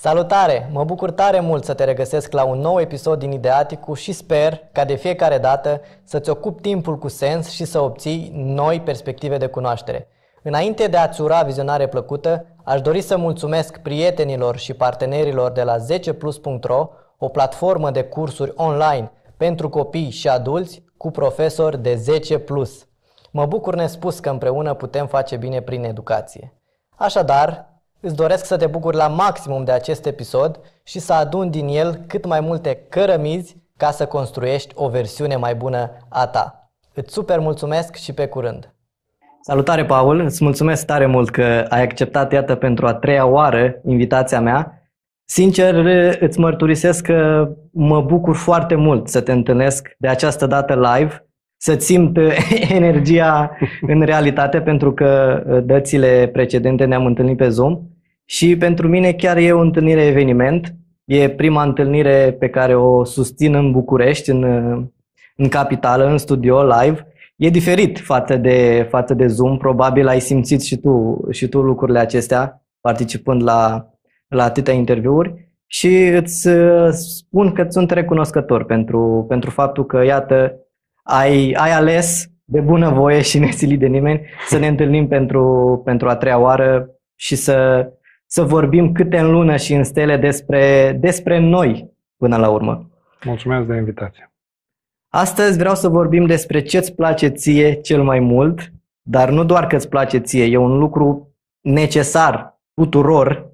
Salutare! Mă bucur tare mult să te regăsesc la un nou episod din Ideaticu și sper ca de fiecare dată să-ți ocupi timpul cu sens și să obții noi perspective de cunoaștere. Înainte de a-ți ura vizionare plăcută, aș dori să mulțumesc prietenilor și partenerilor de la 10plus.ro, o platformă de cursuri online pentru copii și adulți cu profesori de 10+. Mă bucur nespus că împreună putem face bine prin educație. Așadar, îți doresc să te bucuri la maximum de acest episod și să aduni din el cât mai multe cărămizi ca să construiești o versiune mai bună a ta. Îți super mulțumesc și pe curând! Salutare, Paul! Îți mulțumesc tare mult că ai acceptat, iată, pentru a treia oară invitația mea. Sincer, îți mărturisesc că mă bucur foarte mult să te întâlnesc de această dată live să simt energia în realitate, pentru că uh, dățile precedente ne-am întâlnit pe Zoom și pentru mine chiar e o întâlnire eveniment. E prima întâlnire pe care o susțin în București, în, uh, în capitală, în studio, live. E diferit față de, față de Zoom, probabil ai simțit și tu, și tu lucrurile acestea participând la, la atâtea interviuri și îți uh, spun că sunt recunoscător pentru, pentru faptul că, iată, ai, ai ales de bună voie și nesilit de nimeni să ne întâlnim pentru, pentru a treia oară și să, să vorbim câte în lună și în stele despre, despre noi până la urmă. Mulțumesc de invitație. Astăzi vreau să vorbim despre ce îți place ție cel mai mult, dar nu doar că îți place ție, e un lucru necesar tuturor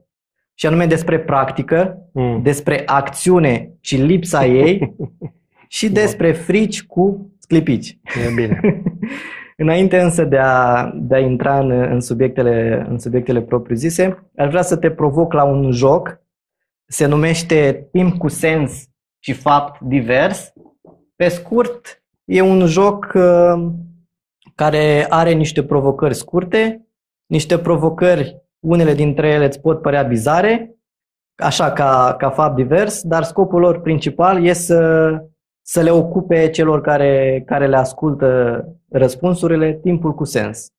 și anume despre practică, mm. despre acțiune și lipsa ei și despre frici cu sclipici. E bine. Înainte însă de a, de a intra în, în, subiectele, în subiectele propriu-zise, aș vrea să te provoc la un joc. Se numește Timp cu sens și fapt divers. Pe scurt, e un joc uh, care are niște provocări scurte, niște provocări, unele dintre ele îți pot părea bizare, așa ca, ca fapt divers, dar scopul lor principal e să să le ocupe celor care, care le ascultă răspunsurile timpul cu sens.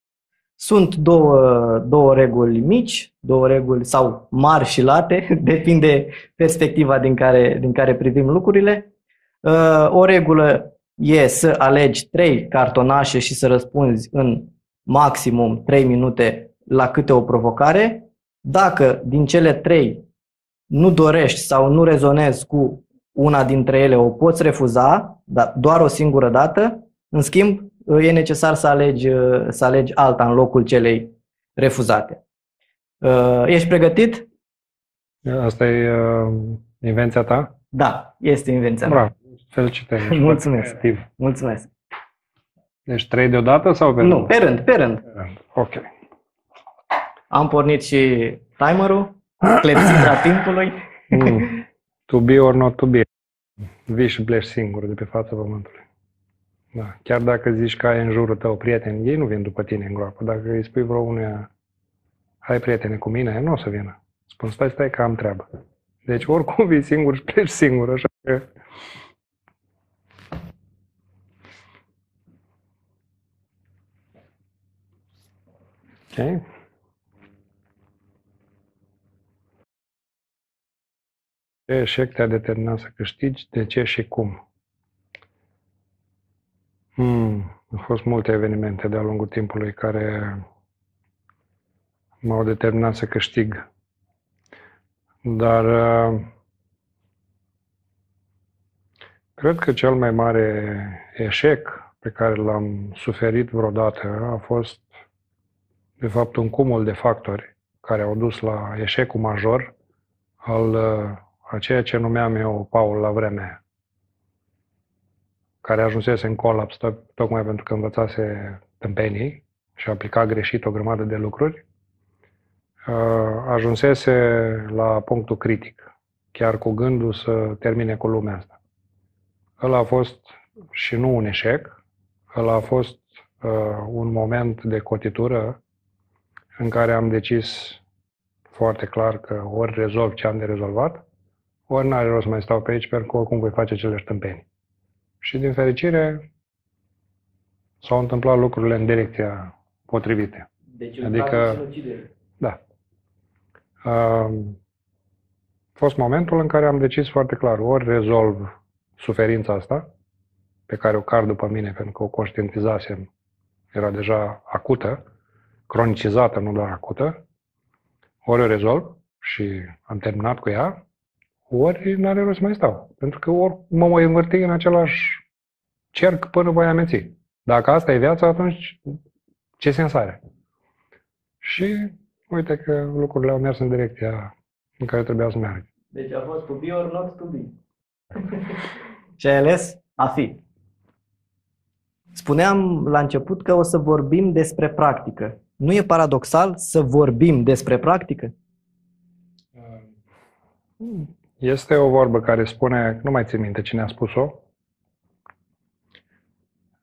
Sunt două, două reguli mici, două reguli sau mari și late, depinde perspectiva din care, din care privim lucrurile. Uh, o regulă e să alegi trei cartonașe și să răspunzi în maximum 3 minute la câte o provocare. Dacă din cele trei nu dorești sau nu rezonezi cu una dintre ele o poți refuza, dar doar o singură dată. În schimb, e necesar să alegi, să alegi alta în locul celei refuzate. Uh, ești pregătit? Asta e uh, invenția ta? Da, este invenția Bravo, felicitări. Mulțumesc. Mulțumesc. Deci trei deodată sau pe rând? Nu, pe rând, pe rând. Pe rând. Ok. Am pornit și timerul, clepsidra timpului. Mm. To be or not to be. Vii și pleci singur de pe fața pământului. Da. Chiar dacă zici că ai în jurul tău prieteni, ei nu vin după tine în groapă. Dacă îi spui vreo unuia, hai prietene cu mine, nu o să vină. Spun, stai, stai că am treabă. Deci oricum vii singur și pleci singur, așa că... Ok? Ce eșec te-a determinat să câștigi? De ce și cum? Hmm, au fost multe evenimente de-a lungul timpului care m-au determinat să câștig. Dar uh, cred că cel mai mare eșec pe care l-am suferit vreodată a fost, de fapt, un cumul de factori care au dus la eșecul major al uh, a ceea ce numeam eu Paul la vremea care ajunsese în colaps tocmai pentru că învățase tâmpenii și aplica greșit o grămadă de lucruri, ajunsese la punctul critic, chiar cu gândul să termine cu lumea asta. Ăla a fost și nu un eșec, ăla a fost uh, un moment de cotitură în care am decis foarte clar că ori rezolv ce am de rezolvat, ori n-are rost să mai stau pe aici, pentru că oricum voi face cele tâmpeni. Și din fericire s-au întâmplat lucrurile în direcția potrivită. Deci adică, da. Uh, A fost momentul în care am decis foarte clar, ori rezolv suferința asta, pe care o car după mine, pentru că o conștientizasem, era deja acută, cronicizată, nu doar acută, ori o rezolv și am terminat cu ea, ori n-are rost să mai stau. Pentru că ori mă voi învârti în același cerc până voi ameți. Dacă asta e viața, atunci ce sens are? Și uite că lucrurile au mers în direcția în care trebuia să meargă. Deci a fost to be or not to be. Și ai ales a fi. Spuneam la început că o să vorbim despre practică. Nu e paradoxal să vorbim despre practică? Este o vorbă care spune, nu mai țin minte cine a spus-o,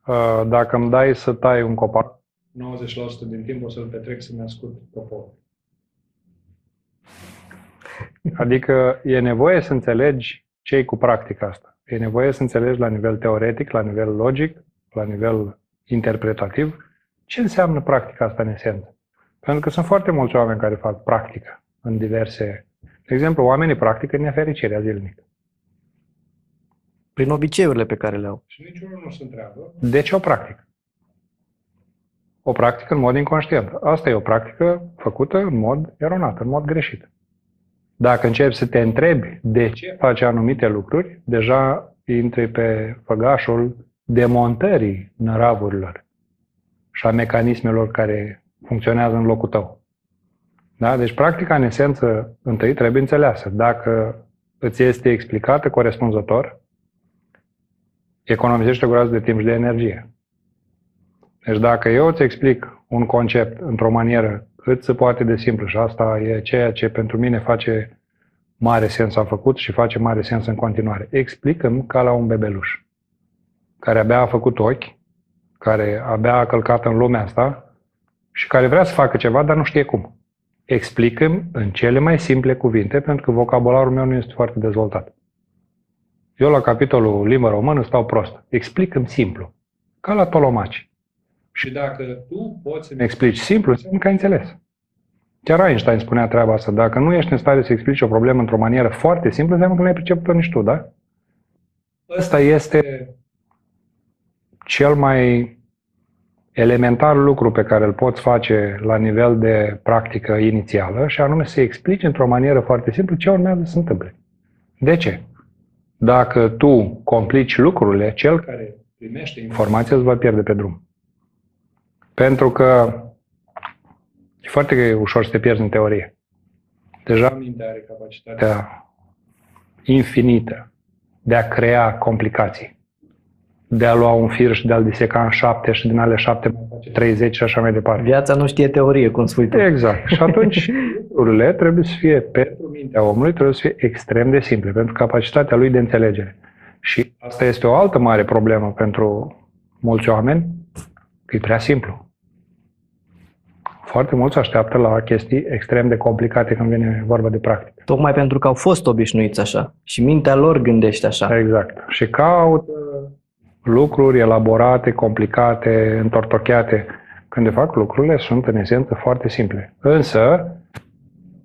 uh, dacă îmi dai să tai un copac, 90% din timp o să-l petrec să-mi ascult poporul. Adică e nevoie să înțelegi ce e cu practica asta. E nevoie să înțelegi la nivel teoretic, la nivel logic, la nivel interpretativ, ce înseamnă practica asta în esență. Pentru că sunt foarte mulți oameni care fac practică în diverse... De exemplu, oamenii practică nefericirea zilnică. Prin obiceiurile pe care le au. Și niciunul nu se întreabă de ce o practică. O practică în mod inconștient. Asta e o practică făcută în mod eronat, în mod greșit. Dacă începi să te întrebi de ce faci anumite lucruri, deja intri pe făgașul demontării năravurilor și a mecanismelor care funcționează în locul tău. Da? Deci, practica, în esență, întâi trebuie înțeleasă. Dacă îți este explicată corespunzător, economisește o groază de timp și de energie. Deci dacă eu îți explic un concept într-o manieră cât se poate de simplu și asta e ceea ce pentru mine face mare sens a făcut și face mare sens în continuare. Explicăm ca la un bebeluș care abia a făcut ochi, care abia a călcat în lumea asta și care vrea să facă ceva, dar nu știe cum. Explicăm în cele mai simple cuvinte, pentru că vocabularul meu nu este foarte dezvoltat. Eu la capitolul limba română stau prost. Explicăm simplu, ca la tolomaci. Și dacă tu poți să-mi explici simplu, înseamnă că ai înțeles. Chiar Einstein spunea treaba asta. Dacă nu ești în stare să explici o problemă într-o manieră foarte simplă, înseamnă că nu ai priceput-o nici tu, da? Ăsta este cel mai elementar lucru pe care îl poți face la nivel de practică inițială și anume să explici într-o manieră foarte simplă ce urmează să se întâmple. De ce? Dacă tu complici lucrurile, cel care primește informația îți va pierde pe drum. Pentru că e foarte ușor să te pierzi în teorie. Deja mintea are capacitatea infinită de a crea complicații de a lua un fir și de a-l diseca în șapte și din ale șapte mai face 30 și așa mai departe. Viața nu știe teorie, cum spui tu. Exact. Și atunci lucrurile trebuie să fie, pentru mintea omului, trebuie să fie extrem de simple, pentru capacitatea lui de înțelegere. Și asta este o altă mare problemă pentru mulți oameni, că e prea simplu. Foarte mulți așteaptă la chestii extrem de complicate când vine vorba de practică. Tocmai pentru că au fost obișnuiți așa și mintea lor gândește așa. Exact. Și caută lucruri elaborate, complicate, întortocheate, când de fapt lucrurile sunt în esență foarte simple. Însă,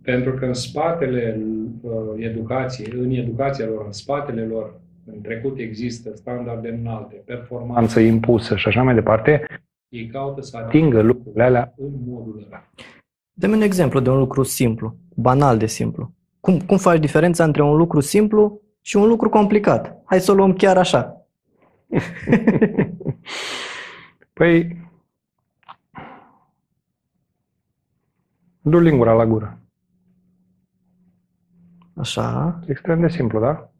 pentru că în spatele uh, educației, în educația lor, în spatele lor, în trecut există standarde înalte, performanță impusă și așa mai departe, ei caută să atingă lucrurile alea în modul ăla. Dă-mi un exemplu de un lucru simplu, banal de simplu. Cum, cum faci diferența între un lucru simplu și un lucru complicat? Hai să o luăm chiar așa. păi, du lingura la gură. Așa. Extrem de simplu, da?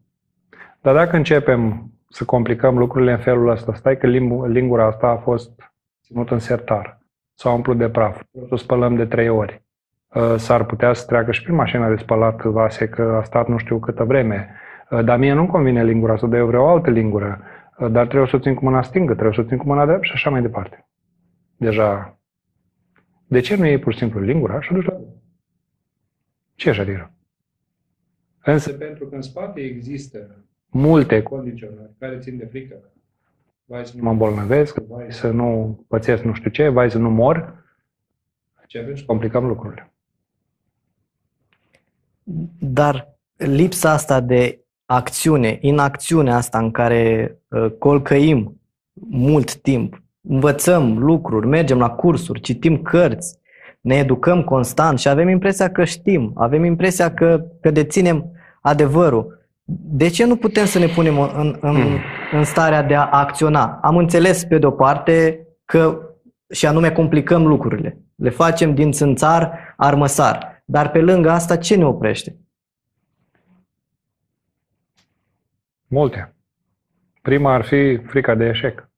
Dar dacă începem să complicăm lucrurile în felul ăsta, stai că lingura asta a fost ținută în sertar, s-a umplut de praf, o spălăm de trei ori. Ă, s-ar putea să treacă și prin mașina de spălat vase, că a stat nu știu câtă vreme. Ă, dar mie nu-mi convine lingura asta, dar eu vreau o altă lingură dar trebuie să o țin cu mâna stângă, trebuie să o țin cu mâna dreaptă și așa mai departe. Deja, de ce nu iei pur și simplu lingura și o duci la Ce așa de rău? Însă pentru că în spate există multe condiționări care țin de frică. Vai să nu mă îmbolnăvesc, vai să nu pățesc nu știu ce, vai să nu mor. Ce atunci complicăm lucrurile. Dar lipsa asta de acțiune, inacțiunea asta în care uh, colcăim mult timp, învățăm lucruri, mergem la cursuri, citim cărți, ne educăm constant și avem impresia că știm, avem impresia că, că deținem adevărul. De ce nu putem să ne punem în, în, hmm. în starea de a acționa? Am înțeles pe de-o parte că și anume complicăm lucrurile. Le facem din țânțar armăsar. Dar pe lângă asta ce ne oprește? Multe. Prima ar fi frica de eșec.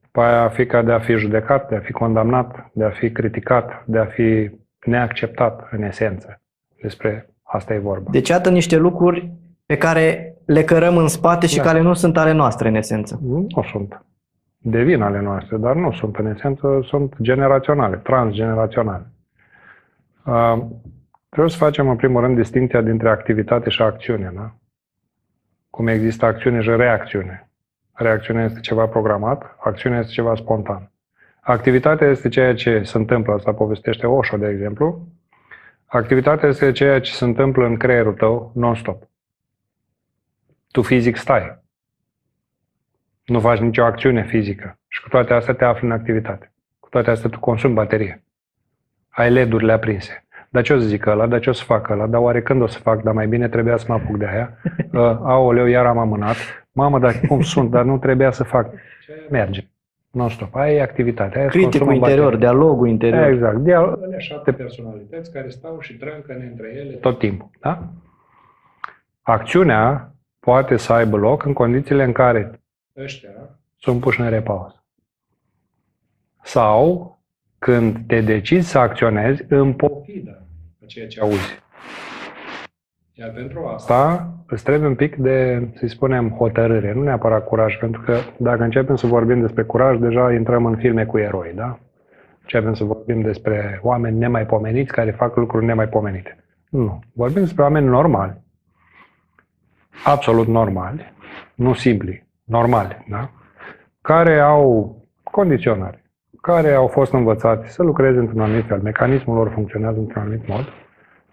După aia frica de a fi judecat, de a fi condamnat, de a fi criticat, de a fi neacceptat în esență. Despre asta e vorba. Deci iată niște lucruri pe care le cărăm în spate și da. care nu sunt ale noastre în esență. Nu sunt. Devin ale noastre, dar nu sunt în esență, sunt generaționale, transgeneraționale. Uh, trebuie să facem în primul rând distinția dintre activitate și acțiune. Da? Cum există acțiune și reacțiune. Reacțiunea este ceva programat, acțiunea este ceva spontan. Activitatea este ceea ce se întâmplă, asta povestește Osho, de exemplu. Activitatea este ceea ce se întâmplă în creierul tău non-stop. Tu fizic stai. Nu faci nicio acțiune fizică. Și cu toate astea te afli în activitate. Cu toate astea tu consumi baterie. Ai LED-urile aprinse. Dar ce o să zic ăla, dar ce o să fac ăla, dar oare când o să fac, dar mai bine trebuia să mă apuc de aia. Uh, aoleu, iar am amânat. Mamă, dar cum sunt, dar nu trebuia să fac. Merge. Non-stop. Aia e activitatea. Aia Criticul interior, baterie. dialogul interior. Exact. Dialogul șapte personalități care stau și trâncă între ele tot timpul. Da? Acțiunea poate să aibă loc în condițiile în care ăștia sunt puși în repaus. Sau când te decizi să acționezi în pofidă a ceea ce auzi. Iar pentru asta îți trebuie un pic de, să spunem, hotărâre, nu neapărat curaj, pentru că dacă începem să vorbim despre curaj, deja intrăm în filme cu eroi, da? Începem să vorbim despre oameni nemaipomeniți care fac lucruri nemaipomenite. Nu. Vorbim despre oameni normali. Absolut normali. Nu simpli. Normali, da? Care au condiționare care au fost învățați să lucreze într-un anumit fel, mecanismul lor funcționează într-un anumit mod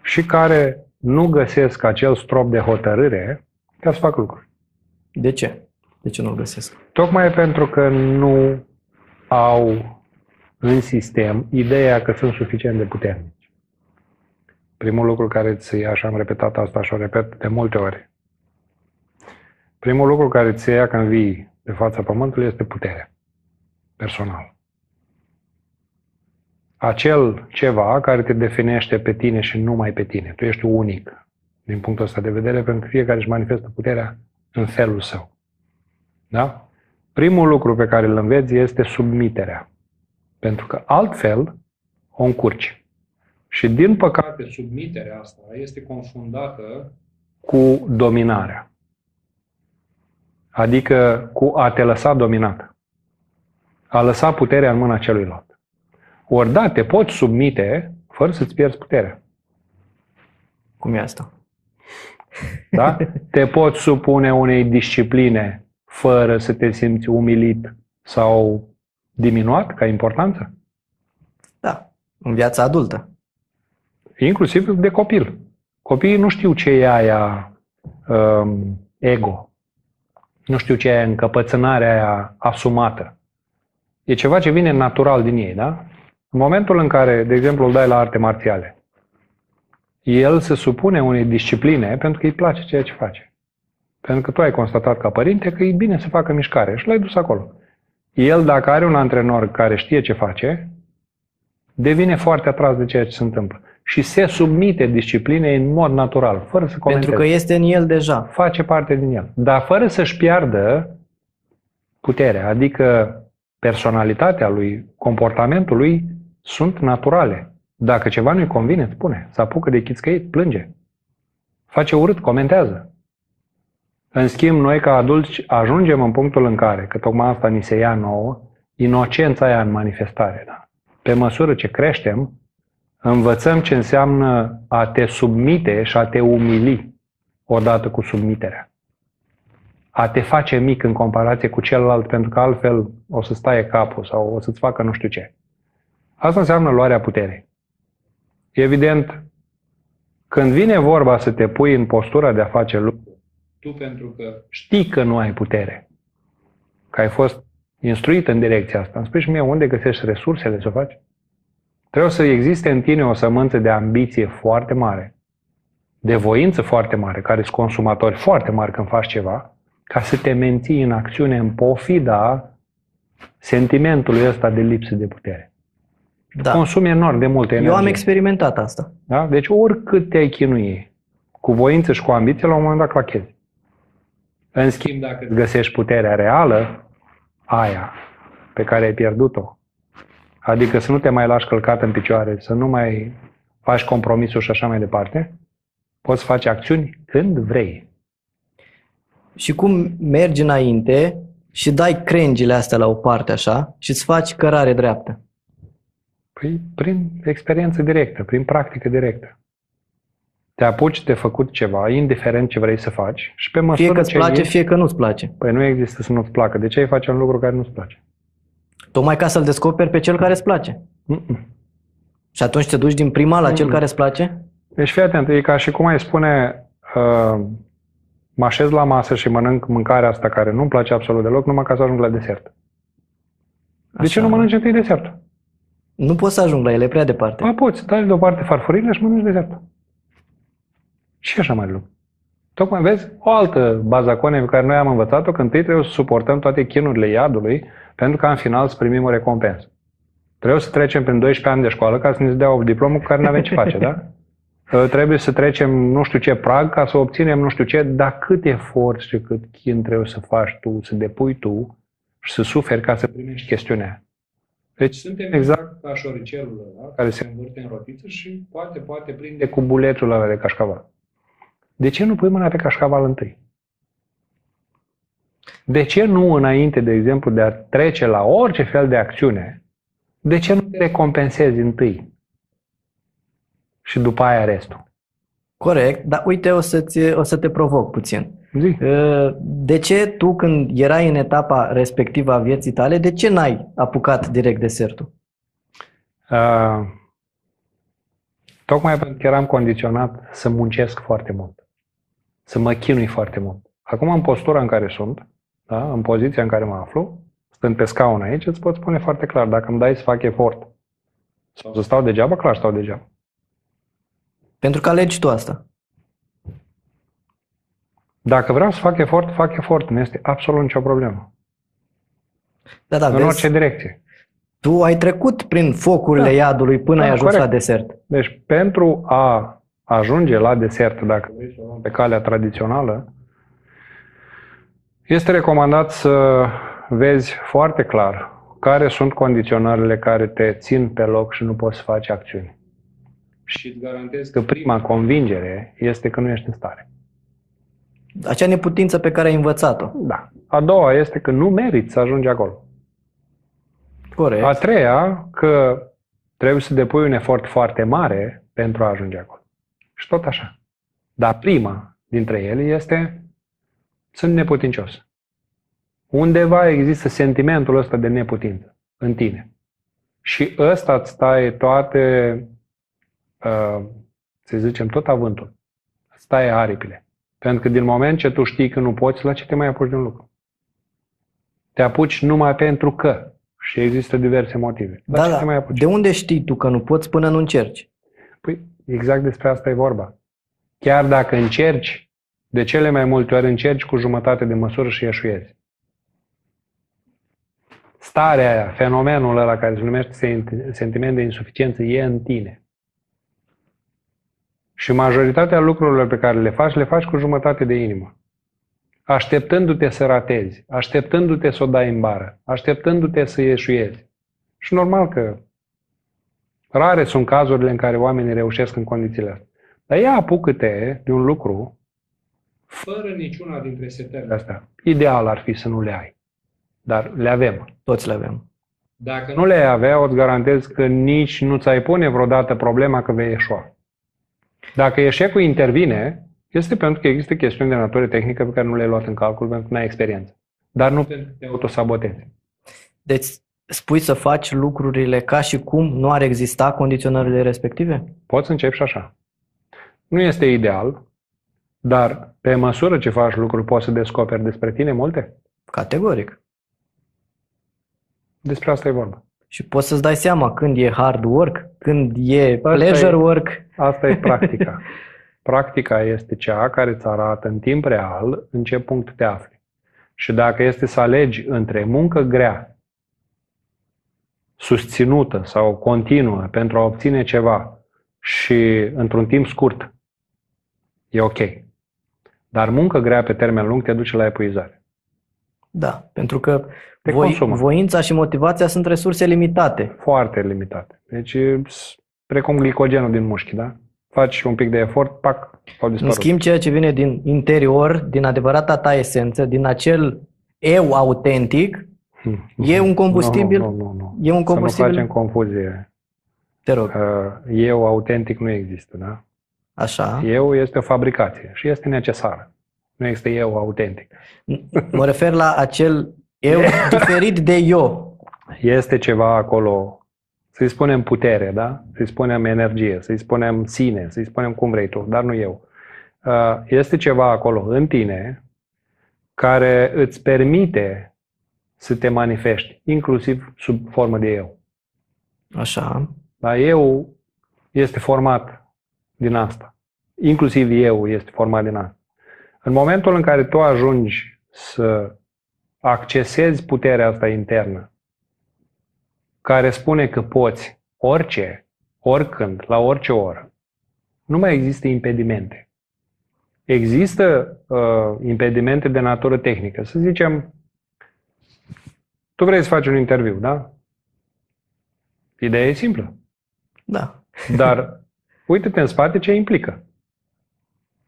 și care nu găsesc acel strop de hotărâre ca să fac lucruri. De ce? De ce nu-l găsesc? Tocmai pentru că nu au în sistem ideea că sunt suficient de puternici. Primul lucru care ți ia, și am repetat asta și o repet de multe ori, primul lucru care ți ia când vii de fața pământului este puterea personală acel ceva care te definește pe tine și numai pe tine. Tu ești unic din punctul ăsta de vedere, pentru că fiecare își manifestă puterea în felul său. Da? Primul lucru pe care îl înveți este submiterea. Pentru că altfel o încurci. Și din păcate, submiterea asta este confundată cu dominarea. Adică cu a te lăsa dominat. A lăsa puterea în mâna celuilalt. Ori da, te poți submite fără să-ți pierzi puterea. Cum e asta? Da? Te poți supune unei discipline fără să te simți umilit sau diminuat ca importanță? Da, în viața adultă. Inclusiv de copil. Copiii nu știu ce e aia um, ego. Nu știu ce e încăpățânarea aia asumată. E ceva ce vine natural din ei, da? În momentul în care, de exemplu, îl dai la arte marțiale, el se supune unei discipline pentru că îi place ceea ce face. Pentru că tu ai constatat ca părinte că e bine să facă mișcare și l-ai dus acolo. El, dacă are un antrenor care știe ce face, devine foarte atras de ceea ce se întâmplă. Și se submite disciplinei în mod natural, fără să comenteze. Pentru că este în el deja. Face parte din el. Dar fără să-și piardă puterea, adică personalitatea lui, comportamentul lui sunt naturale. Dacă ceva nu-i convine, spune. Se apucă de chițcăit, plânge. Face urât, comentează. În schimb, noi ca adulți ajungem în punctul în care, că tocmai asta ni se ia nouă, inocența aia în manifestare. Da? Pe măsură ce creștem, învățăm ce înseamnă a te submite și a te umili odată cu submiterea. A te face mic în comparație cu celălalt, pentru că altfel o să stai capul sau o să-ți facă nu știu ce. Asta înseamnă luarea puterii. Evident, Când vine vorba să te pui în postura de a face lucruri, tu pentru că știi că nu ai putere, că ai fost instruit în direcția asta, îmi spui și mie unde găsești resursele să o faci? Trebuie să existe în tine o sămânță de ambiție foarte mare, de voință foarte mare, care sunt consumatori foarte mari când faci ceva, ca să te menții în acțiune în pofida sentimentului ăsta de lipsă de putere. Da. Consumi enorm de multe energie. Eu am experimentat asta. Da? Deci oricât te-ai chinui cu voință și cu ambiție, la un moment dat clachezi. În schimb, dacă îți găsești puterea reală, aia pe care ai pierdut-o, adică să nu te mai lași călcat în picioare, să nu mai faci compromisuri și așa mai departe, poți face acțiuni când vrei. Și cum mergi înainte și dai crengile astea la o parte așa și îți faci cărare dreaptă? Păi prin experiență directă, prin practică directă. Te apuci de făcut ceva, indiferent ce vrei să faci și pe măsură Fie că îți ce place, ești, fie că nu-ți place. Păi nu există să nu-ți placă. De ce ai face un lucru care nu-ți place? Tocmai ca să-l descoperi pe cel care îți place. Mm-mm. Și atunci te duci din prima la cel Mm. care îți place? Deci fii atent, e ca și cum ai spune uh, mă așez la masă și mănânc mâncarea asta care nu-mi place absolut deloc, numai ca să ajung la desert. De ce Așa. nu mănânci întâi desertul? Nu poți să ajung la ele, e prea departe. Ba poți, dai deoparte farfurile și mănânci desertul. Și așa mai lucru. Tocmai vezi o altă bazacone pe care noi am învățat-o, că întâi trebuie să suportăm toate chinurile iadului, pentru ca în final să primim o recompensă. Trebuie să trecem prin 12 ani de școală ca să ne dea o diplomă cu care nu avem ce face, da? Uh, Trebuie să trecem nu știu ce prag ca să obținem nu știu ce, dar cât efort și cât chin trebuie să faci tu, să depui tu și să suferi ca să primești chestiunea aia. Deci suntem exact ca șoricelul ăla care se învârte în rotiță și poate, poate prinde cu bulețul ăla de cașcaval. De ce nu pui mâna pe cașcaval întâi? De ce nu înainte, de exemplu, de a trece la orice fel de acțiune, de ce nu te recompensezi întâi? Și după aia restul. Corect, dar uite, o, să-ți, o să te provoc puțin. Zi. Uh, De ce tu, când erai în etapa respectivă a vieții tale, de ce n-ai apucat direct desertul? Uh, tocmai pentru că eram condiționat să muncesc foarte mult. Să mă chinui foarte mult. Acum, în postura în care sunt, da, în poziția în care mă aflu, stând pe scaun aici, îți pot spune foarte clar, dacă îmi dai să fac efort sau să stau degeaba, clar stau degeaba. Pentru că alegi tu asta. Dacă vreau să fac efort, fac efort. Nu este absolut nicio problemă. Da, da, în vezi, orice direcție. tu ai trecut prin focurile Da. iadului până Da, ai ajuns corect. la desert. Deci, pentru a ajunge la desert, dacă vrei să o luăm pe calea tradițională, este recomandat să vezi foarte clar care sunt condiționările care te țin pe loc și nu poți să faci acțiuni. Și îți garantez că prima convingere este că nu ești în stare. Acea neputință pe care ai învățat-o. Da. A doua este că nu meriți să ajungi acolo. Corect. A treia, că trebuie să depui un efort foarte mare pentru a ajunge acolo. Și tot așa. Dar prima dintre ele este sunt neputincios. Undeva există sentimentul ăsta de neputință în tine. Și ăsta îți taie toate, uh, să zicem, tot avântul. Îți taie aripile. Pentru că din moment ce tu știi că nu poți, la ce te mai apuci de un lucru? Te apuci numai pentru că. Și există diverse motive. La Da, ce da. te mai apuci? De unde știi tu că nu poți până nu încerci? Păi exact despre asta e vorba. Chiar dacă încerci, de cele mai multe ori încerci cu jumătate de măsură și eșuezi. Starea aia, fenomenul ăla care se numește senti- sentiment de insuficiență e în tine. Și majoritatea lucrurilor pe care le faci, le faci cu jumătate de inimă. Așteptându-te să ratezi, așteptându-te să o dai în bară, așteptându-te să ieșuiezi. Și normal că Rare sunt cazurile în care oamenii reușesc în condițiile astea. Dar ia apucă-te de un lucru fără niciuna dintre setările astea. Ideal ar fi să nu le ai. Dar le avem. Toți le avem. Dacă nu le avea, îți garantez că nici nu ți-ai pune vreodată problema că vei eșua. Dacă eșecul intervine, este pentru că există chestiuni de natură tehnică pe care nu le-ai luat în calcul pentru că nu ai experiență. Dar nu pentru că te autosabotezi. Deci spui să faci lucrurile ca și cum nu ar exista condiționările respective? Poți să începi și așa. Nu este ideal, dar pe măsură ce faci lucruri, poți să descoperi despre tine multe? Categoric. Despre asta e vorba. Și poți să-ți dai seama când e hard work, când e asta pleasure e, work. Asta e practica. Practica este cea care îți arată în timp real în ce punct te afli. Și dacă este să alegi între muncă grea, susținută sau continuă pentru a obține ceva și într-un timp scurt, e ok. Dar muncă grea pe termen lung te duce la epuizare. Da, pentru că voi, voința și motivația sunt resurse limitate. Foarte limitate. Deci, precum glicogenul din mușchi, da? Faci un pic de efort, pac, au dispărut. În schimb, ceea ce vine din interior, din adevărata ta esență, din acel eu autentic, hmm. e un combustibil. Nu, nu, nu, nu. E un combustibil. Să nu facem confuzie. Te rog. Uh, eu autentic nu există, da? Așa. Eu este o fabricație și este necesară. Nu este eu autentic. Mă refer la acel eu diferit de eu. Este ceva acolo, să-i spunem putere, da? Să-i spunem energie, să-i spunem sine, să-i spunem cum vrei tu, dar nu eu. Uh, este ceva acolo în tine care îți permite să te manifesti, inclusiv sub formă de eu. Așa. Dar eu este format din asta. Inclusiv eu este format din asta. În momentul în care tu ajungi să accesezi puterea asta internă, care spune că poți orice, oricând, la orice oră, nu mai există impedimente. Există uh, impedimente de natură tehnică. Să zicem, tu vrei să faci un interviu, da? Ideea e simplă. Da. Dar uite-te în spate ce implică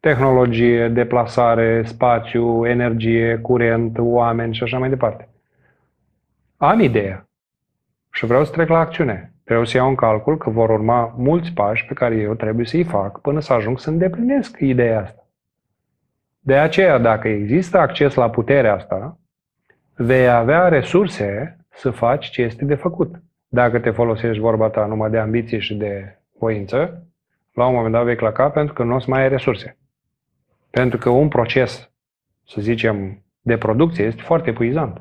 tehnologie, deplasare, spațiu, energie, curent, oameni și așa mai departe. Am ideea și vreau să trec la acțiune. Trebuie să iau în calcul că vor urma mulți pași pe care eu trebuie să-i fac până să ajung să îndeplinesc ideea asta. De aceea, dacă există acces la puterea asta, vei avea resurse să faci ce este de făcut. Dacă te folosești vorba ta numai de ambiție și de voință, la un moment dat vei claca pentru că nu o să mai ai resurse. Pentru că un proces, să zicem, de producție este foarte epuizant.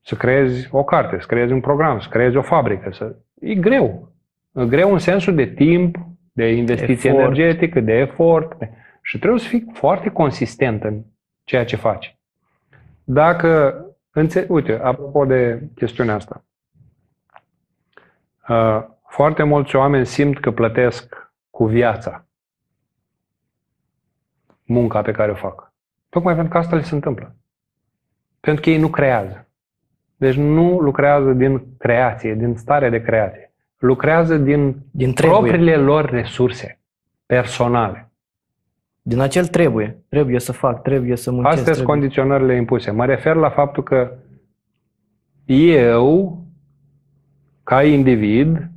Să creezi o carte, să creezi un program, să creezi o fabrică. Să... E greu. E greu în sensul de timp, de investiție efort. energetică, de efort. Și trebuie să fii foarte consistent în ceea ce faci. Dacă, înțe- uite, apropo de chestiunea asta, uh, foarte mulți oameni simt că plătesc cu viața munca pe care o fac. Tocmai pentru că asta le se întâmplă. Pentru că ei nu creează. Deci nu lucrează din creație, din stare de creație. Lucrează din, din propriile lor resurse personale. Din acel trebuie. Trebuie să fac, trebuie să muncesc. Astea sunt condiționările impuse. Mă refer la faptul că eu, ca individ,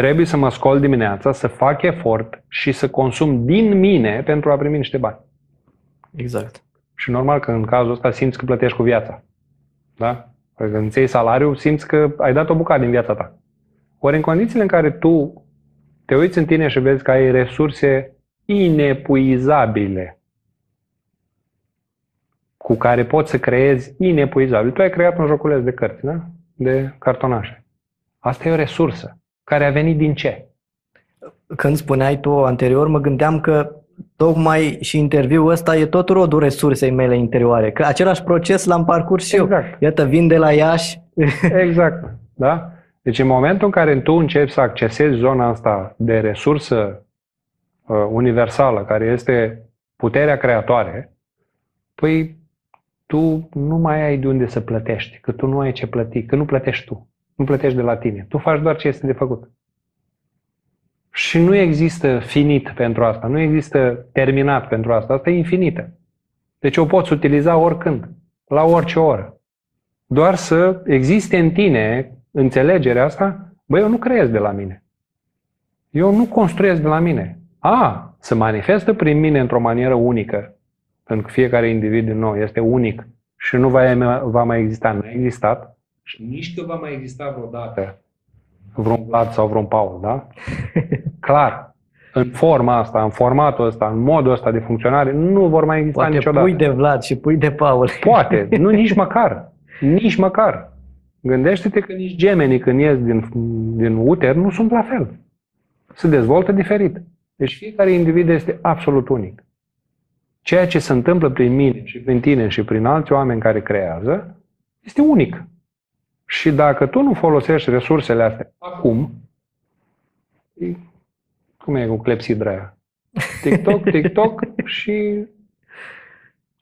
Trebuie să mă scol dimineața, să fac efort și să consum din mine pentru a primi niște bani. Exact. Și normal că în cazul ăsta simți că plătești cu viața. Da? Când îți iei salariu, simți că ai dat o bucată din viața ta. Ori în condițiile în care tu te uiți în tine și vezi că ai resurse inepuizabile cu care poți să creezi inepuizabil. Tu ai creat un joculeț de cărți, da? De cartonașe. Asta e o resursă care a venit din ce? Când spuneai tu anterior, mă gândeam că tocmai și interviul ăsta e tot rodul resursei mele interioare. Că același proces l-am parcurs și exact. eu. Iată, vin de la Iași. Exact, da? Deci în momentul în care tu începi să accesezi zona asta de resursă uh, universală, care este puterea creatoare, păi tu nu mai ai de unde să plătești, că tu nu ai ce plăti, că nu plătești tu. Nu plătești de la tine. Tu faci doar ce este de făcut. Și nu există finit pentru asta, nu există terminat pentru asta. Asta e infinită. Deci o poți utiliza oricând, la orice oră. Doar să existe în tine înțelegerea asta, băi, eu nu creez de la mine. Eu nu construiesc de la mine. A, se manifestă prin mine într-o manieră unică, pentru că fiecare individ din nou este unic și nu va, va mai exista, nu a existat, și nici că va mai exista vreodată vreun Vlad sau vreun Paul, da? Clar. în forma asta, în formatul ăsta, în modul ăsta de funcționare, nu vor mai exista Poate niciodată. pui de Vlad și pui de Paul. Poate, nu nici măcar. Nici măcar. Gândește-te că nici gemenii când ies din, din uter nu sunt la fel. Se dezvoltă diferit. Deci fiecare individ este absolut unic. Ceea ce se întâmplă prin mine și prin tine și prin alți oameni care creează este unic. Și dacă tu nu folosești resursele astea acum, e, cum e cu clepsidra aia? TikTok, TikTok și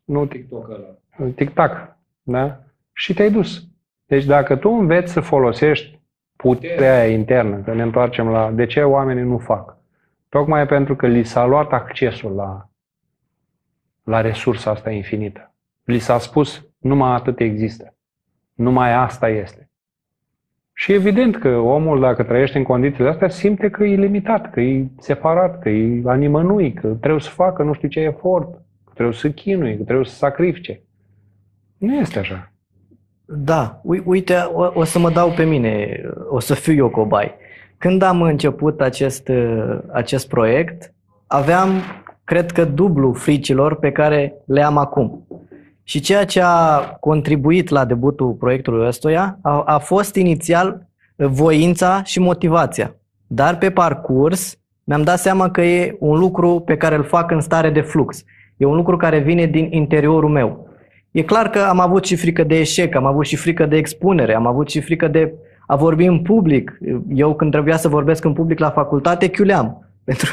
nu TikTok ăla, TikTok, da? Și te-ai dus. Deci dacă tu înveți să folosești puterea aia internă, că ne întoarcem la de ce oamenii nu fac, tocmai pentru că li s-a luat accesul la, la resursa asta infinită. Li s-a spus, numai atât există. Numai asta este. Și evident că omul, dacă trăiește în condițiile astea, simte că e limitat, că e separat, că e animănui, că trebuie să facă nu știu ce efort, că trebuie să chinui, că trebuie să sacrifice. Nu este așa. Da, uite, o, o să mă dau pe mine, o să fiu eu cobai. Când am început acest, acest proiect, aveam, cred că, dublu fricilor pe care le am acum. Și ceea ce a contribuit la debutul proiectului ăstuia a, a fost inițial voința și motivația. Dar pe parcurs mi-am dat seama că e un lucru pe care îl fac în stare de flux. E un lucru care vine din interiorul meu. E clar că am avut și frică de eșec, am avut și frică de expunere, am avut și frică de a vorbi în public. Eu când trebuia să vorbesc în public la facultate, chiuleam. Pentru,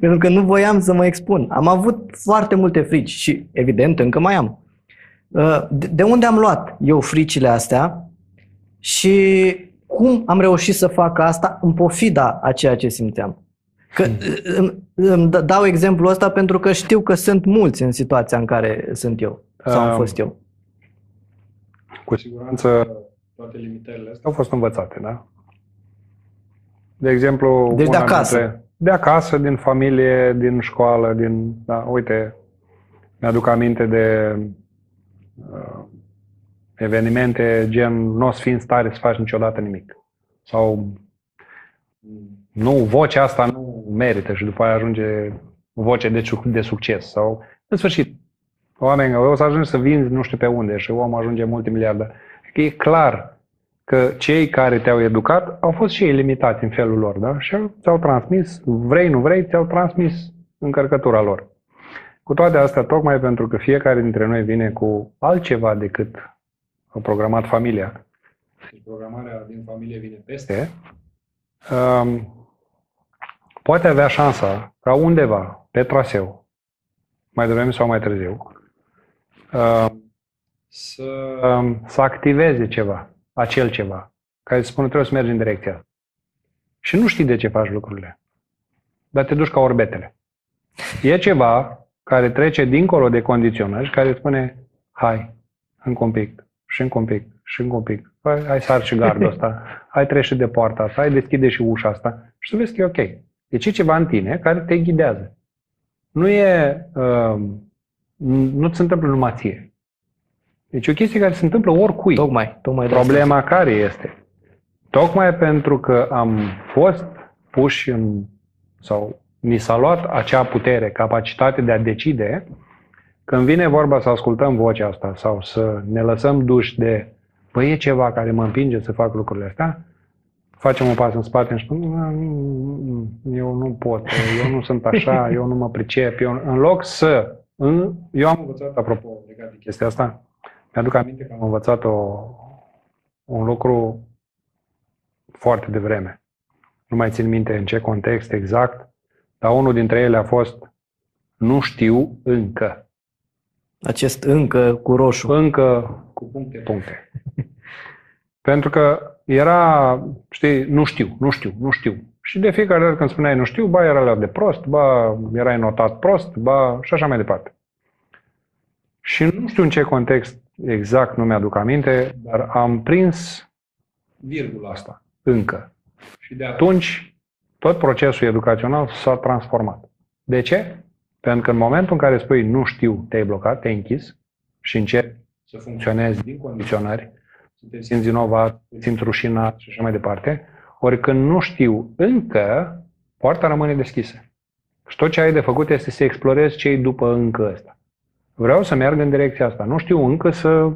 pentru că nu voiam să mă expun. Am avut foarte multe frici și, evident, încă mai am. Uh, de unde am luat eu fricile astea și cum am reușit să fac asta în pofida a ceea ce simțeam? Că, hmm. îmi dau exemplul ăsta pentru că știu că sunt mulți în situația în care sunt eu sau am fost eu. Cu siguranță toate limitările astea au fost învățate, da? De exemplu, deci de acasă. Dintre, de acasă, din familie, din școală, din, da, uite, mi-aduc aminte de uh, evenimente gen nu o să fii în stare să faci niciodată nimic. Sau nu, vocea asta nu merită și după aia ajunge voce de, de succes. Sau, în sfârșit, oameni, o să ajungi să vinzi nu știu pe unde și omul ajunge multimiliardă. E clar că cei care te-au educat au fost și ei limitați în felul lor, da? Și ți-au transmis, vrei, nu vrei, ți-au transmis încărcătura lor. Cu toate astea, tocmai pentru că fiecare dintre noi vine cu altceva decât a programat familia, și programarea din familie vine peste, um, poate avea șansa ca undeva, pe traseu, mai devreme sau mai târziu, um, să, um, să activeze ceva, acel ceva, care să spună trebuie să mergi în direcția. Și nu știi de ce faci lucrurile, dar te duci ca orbetele. E ceva care trece dincolo de condiționări și care spune, hai, încă un pic, și încă un pic, și încă un pic. Hai, hai sar și gardul ăsta, hai trece de poarta asta, hai deschide și ușa asta și să vezi că e ok. Deci e ceva în tine care te ghidează. Nu e, uh, nu ți se întâmplă numai ție. Deci e o chestie care se întâmplă oricui. Tocmai, tocmai Problema care este? Tocmai pentru că am fost puși în, sau ni s-a luat acea putere, capacitate de a decide, când vine vorba să ascultăm vocea asta sau să ne lăsăm duși de păi e ceva care mă împinge să fac lucrurile astea, facem un pas în spate și spun, eu nu pot, eu nu sunt așa, eu nu mă pricep. Eu, în loc să... În, eu am învățat, apropo, legat de chestia asta, mi-aduc aminte că am învățat o, un lucru foarte devreme. Nu mai țin minte în ce context exact, dar unul dintre ele a fost nu știu încă. Acest încă cu roșu. Încă cu puncte, puncte. Pentru că era, știi, nu știu, nu știu, nu știu. Și de fiecare dată când spuneai nu știu, ba era la de prost, ba erai notat prost, ba și așa mai departe. Și nu știu în ce context exact, nu mi-aduc aminte, dar am prins virgula asta, încă. Și de atunci tot procesul educațional s-a transformat. De ce? Pentru că în momentul în care spui nu știu, te-ai blocat, te-ai închis și încerci să funcționezi din condiționări, să te simți vinovat, să te simți rușinat și așa mai departe, ori când nu știu încă, poarta rămâne deschisă. Și tot ce ai de făcut este să explorezi ce după încă ăsta. Vreau să merg în direcția asta. Nu știu încă să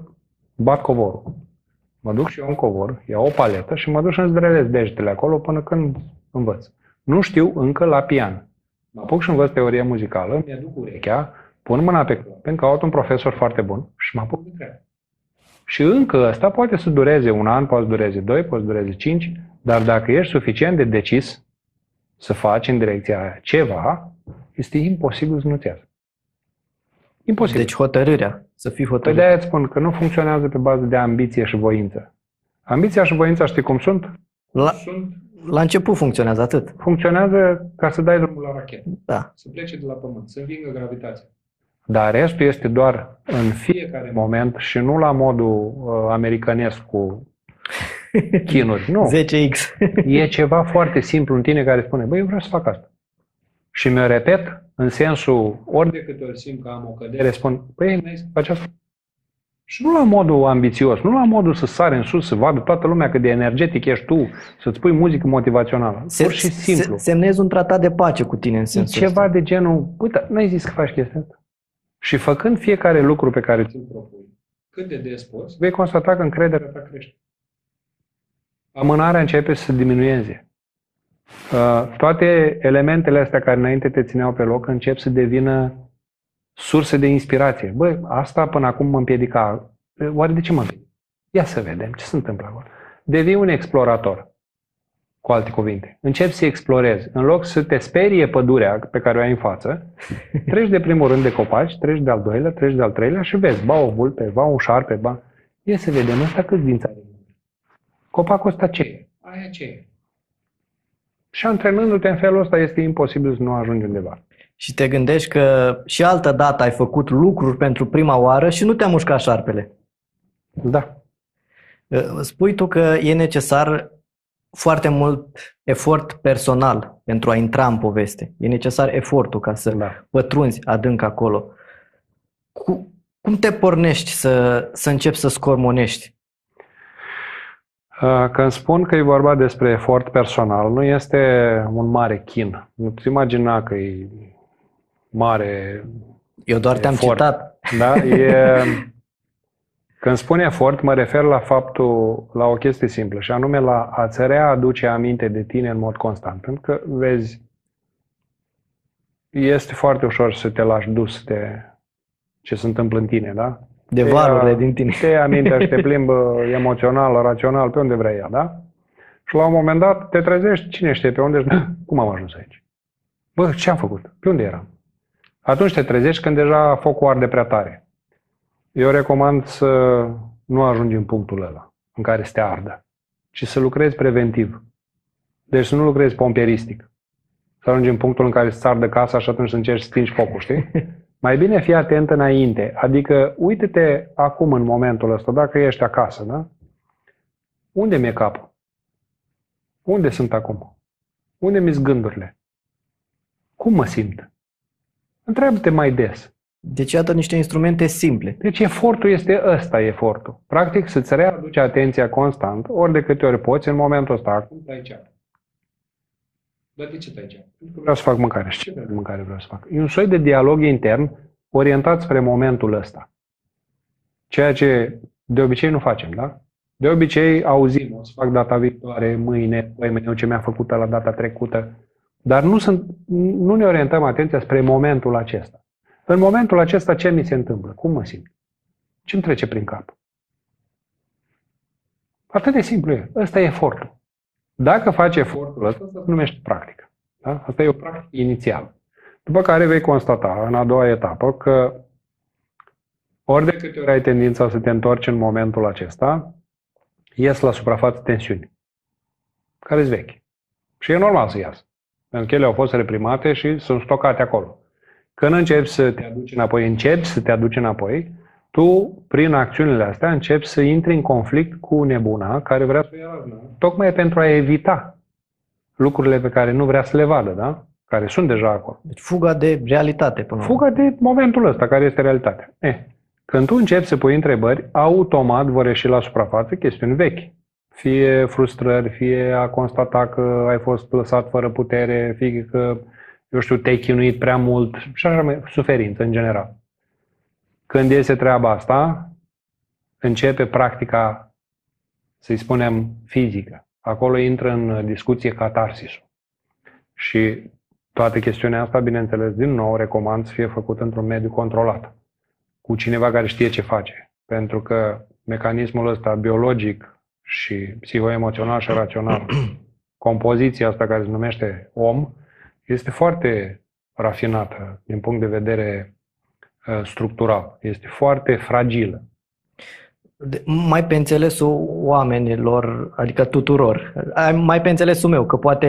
bat covorul. Mă duc și eu în covor, iau o paletă și mă duc și îmi zdrelez degetele acolo până când învăț. Nu știu încă la pian. Mă apuc și învăț teorie muzicală, mi-aduc urechea, pun mâna pe clopen, caut un profesor foarte bun și mă apuc de treabă. Și încă ăsta poate să dureze un an, poate să dureze doi, poate să dureze cinci, dar dacă ești suficient de decis să faci în direcția aia ceva, este imposibil să nu-ți iasă. Imposibil. Deci hotărârea, să fii Păi hotărât. de-aia îți spun că nu funcționează pe bază de ambiție și voință. Ambiția și voința știi cum sunt? La, Sunt. La început funcționează atât. Funcționează ca să dai drumul la rachetă. Da. Să plece de la pământ, să învingă gravitația. Dar restul este doar în fiecare moment și nu la modul uh, americanesc cu chinuri. Nu. 10x. E ceva foarte simplu în tine care spune, băi, eu vreau să fac asta. Și mi-o repet în sensul, ori de câte ori simt că am o cădere, spun, băi, n-ai să faci asta. Și nu la modul ambițios, nu la modul să sari în sus, să vadă toată lumea cât de energetic ești tu, să-ți pui muzică motivațională. Pur și simplu. Se, semnezi un tratat de pace cu tine în E sensul ceva ăsta. de genul, uite, n-ai zis că faci chestia asta? Și făcând fiecare lucru pe care ți-l propui, cât de des poți, vei constata că încrederea ta crește. Amânarea începe să diminueze. Uh, Toate elementele astea care înainte te țineau pe loc încep să devină surse de inspirație. Băi, asta până acum mă împiedica. Oare de ce mă împiedic? Ia să vedem ce se întâmplă acolo. Devii un explorator. Cu alte cuvinte. Începi să explorezi. În loc să te sperie pădurea pe care o ai în față, treci de primul rând de copaci, treci de al doilea, treci de al treilea și vezi, ba o vulpe, ba un șarpe, ba... Ia să vedem, ăsta cât dinți are? Copacul ăsta ce e? Aia ce e? Și antrenându-te în felul ăsta este imposibil să nu ajungi undeva. Și te gândești că și altă dată ai făcut lucruri pentru prima oară și nu te-a mușcat șarpele. Da. Spui tu că e necesar foarte mult efort personal pentru a intra în poveste. E necesar efortul ca să da. pătrunzi adânc acolo. Cu, cum te pornești să, să începi să scormonești? Uh, Când spun că e vorba despre efort personal, nu este un mare chin. Nu-ți imagina că e mare Eu doar te-am Efort. citat. Da? E... Când spun efort, mă refer la faptul, la o chestie simplă, și anume la a-ți readuce aminte de tine în mod constant. Pentru că, vezi, este foarte ușor să te lași dus de ce se întâmplă în tine, da? De Te valurile ia- din tine. Te ia mintea și te plimbă emoțional, rațional, pe unde vrei ea, da? Și la un moment dat te trezești, cine știe pe unde ești, cum am ajuns aici? Bă, ce am făcut? Pe unde eram? Atunci te trezești când deja focul arde prea tare. Eu recomand să nu ajungi în punctul ăla în care să te ardă, ci să lucrezi preventiv. Deci să nu lucrezi pompieristic. Să ajungi în punctul în care să ardă casa și atunci să încerci să stingi focul, știi? Mai bine fii atent înainte. Adică, uite-te acum în momentul ăsta, dacă ești acasă, da? Unde mi-e capul? Unde sunt acum? Unde mi-s gândurile? Cum mă simt? Întreabă-te mai des. Deci iată niște instrumente simple. Deci efortul este ăsta, efortul. Practic să-ți readuci atenția constant, ori de câte ori poți, în momentul ăsta. Acum tai ceapă. Dar de ce tai ceapă? Pentru că vreau să fac mâncare. Și ce fel de mâncare vreau să fac? E un soi de dialog intern orientat spre momentul ăsta. Ceea ce de obicei nu facem, da? De obicei auzim, o să fac data viitoare, mâine, păi mâine ce mi-a făcut la data trecută. Dar nu, sunt, nu ne orientăm atenția spre momentul acesta. În momentul acesta ce mi se întâmplă? Cum mă simt? Ce îmi trece prin cap? Atât de simplu e. Ăsta e efortul. Dacă faci efortul ăsta, asta se numește practică. Da? Asta e o practică inițială. După care vei constata în a doua etapă că ori de câte ori ai tendința să te întorci în momentul acesta, ies la suprafață tensiuni, care sunt vechi. Și e normal să iasă. Pentru că ele au fost reprimate și sunt stocate acolo. Când începi să te aduci înapoi, începi să te aduci înapoi, tu, prin acțiunile astea, începi să intri în conflict cu nebuna care vrea să o ia razna. Tocmai pentru a evita lucrurile pe care nu vrea să le vadă, da? Care sunt deja acolo. Deci fuga de realitate până la urmă. Fuga de momentul ăsta, care este realitatea. Eh, când tu începi să pui întrebări, automat vor ieși la suprafață chestiuni vechi. Fie frustrări, fie a constata că ai fost lăsat fără putere, fie că, eu știu, te-ai chinuit prea mult și așa mai, suferință în general. Când iese treaba asta, începe practica, să-i spunem, fizică. Acolo intră în discuție catarsisul. Și toată chestiunea asta, bineînțeles, din nou, recomand să fie făcută într-un mediu controlat, cu cineva care știe ce face. Pentru că mecanismul ăsta biologic și psihoemoțional și rațional, compoziția asta care se numește om, este foarte rafinată din punct de vedere uh, structural. Este foarte fragilă mai pe înțelesul oamenilor, adică tuturor. Mai pe înțelesul meu, că poate...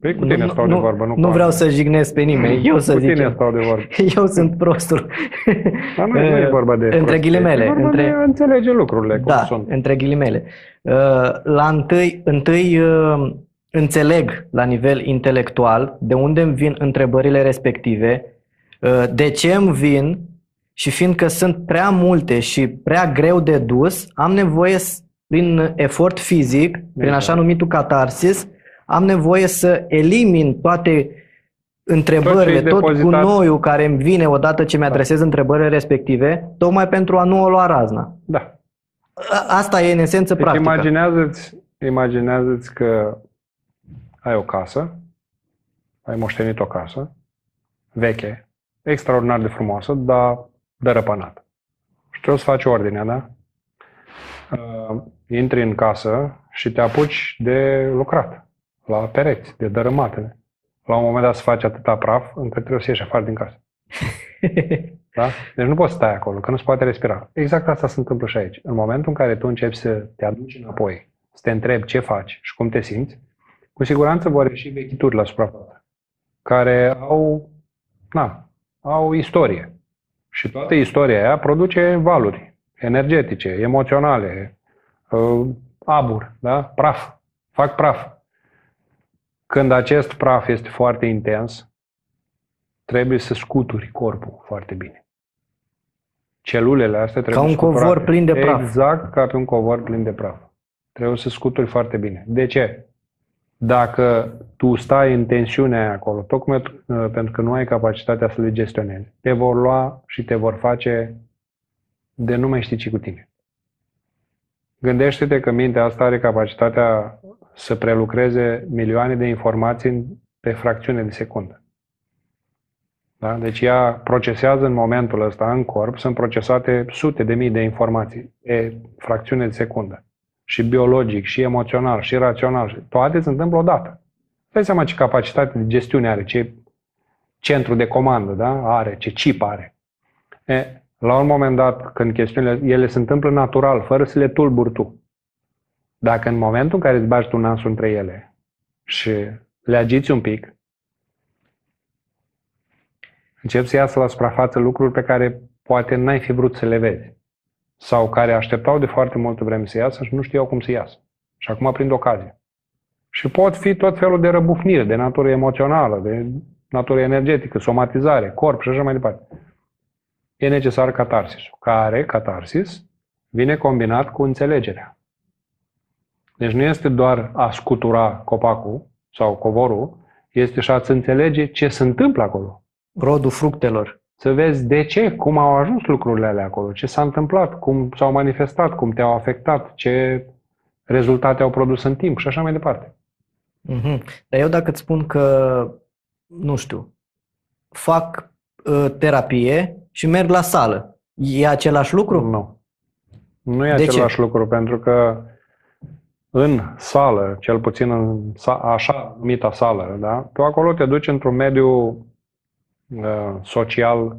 Păi cu tine nu, stau nu, de vorbă, nu Nu vreau să jignesc pe nimeni, eu să cu zic. tine stau de vorbă. Eu sunt prostul. Dar nu, nu e vorba de Între ghilimele. E vorba între... de înțelege lucrurile cum da, sunt. între ghilimele. Uh, la întâi, întâi uh, înțeleg la nivel intelectual de unde îmi vin întrebările respective, uh, de ce îmi vin și fiindcă sunt prea multe și prea greu de dus, am nevoie, prin efort fizic, prin așa exact. numitul catarsis, am nevoie să elimin toate întrebările, tot, tot gunoiul care îmi vine odată ce mi-adresez da. întrebările respective, tocmai pentru a nu o lua razna. Da. Asta e în esență deci practică. Imaginează-ți, imaginează-ți că ai o casă, ai moștenit o casă, veche, extraordinar de frumoasă, dar dărăpănat. Și trebuie să faci ordinea, da? Uh, intri în casă și te apuci de lucrat, la pereți, de dărâmatele. La un moment dat să faci atâta praf încât trebuie să ieși afară din casă. Da? Deci nu poți stai acolo, că nu se poate respira. Exact asta se întâmplă și aici. În momentul în care tu începi să te aduci înapoi, să te întrebi ce faci și cum te simți, cu siguranță vor ieși vechituri la suprafață, care au, na, au istorie. Și toată istoria aia produce valuri energetice, emoționale, uh, abur, da? praf, fac praf. Când acest praf este foarte intens, trebuie să scuturi corpul foarte bine. Celulele astea trebuie Ca un scuturate. covor plin de praf. Exact ca pe un covor plin de praf. Trebuie să scuturi foarte bine. De ce? Dacă tu stai în tensiunea aia acolo, tocmai uh, pentru că nu ai capacitatea să le gestionezi, te vor lua și te vor face de nu mai știi ce cu tine. Gândește-te că mintea asta are capacitatea să prelucreze milioane de informații pe fracțiune de secundă. Da? Deci ea procesează în momentul ăsta în corp, sunt procesate sute de mii de informații pe fracțiune de secundă și biologic, și emoțional, și rațional. Toate se întâmplă odată. Dai seama ce capacitate de gestiune are, ce centru de comandă da? are, ce chip are. E, la un moment dat, când chestiunile, ele se întâmplă natural, fără să le tulburi tu. Dacă în momentul în care îți bagi tu nasul între ele și le agiți un pic, încep să iasă la suprafață lucruri pe care poate n-ai fi vrut să le vezi sau care așteptau de foarte multă vreme să iasă și nu știau cum să iasă. Și acum prind ocazie. Și pot fi tot felul de răbufnire, de natură emoțională, de natură energetică, somatizare, corp și așa mai departe. E necesar catarsisul, care, catarsis, vine combinat cu înțelegerea. Deci nu este doar a scutura copacul sau covorul, este și a-ți înțelege ce se întâmplă acolo. Rodul fructelor să vezi de ce, cum au ajuns lucrurile alea acolo, ce s-a întâmplat, cum s-au manifestat, cum te-au afectat, ce rezultate au produs în timp și așa mai departe. Mm-hmm. Dar eu dacă îți spun că, nu știu, fac uh, terapie și merg la sală, e același lucru? Nu. Nu e de același ce? lucru, pentru că în sală, cel puțin în așa numita sală, da? tu acolo te duci într-un mediu Uh, social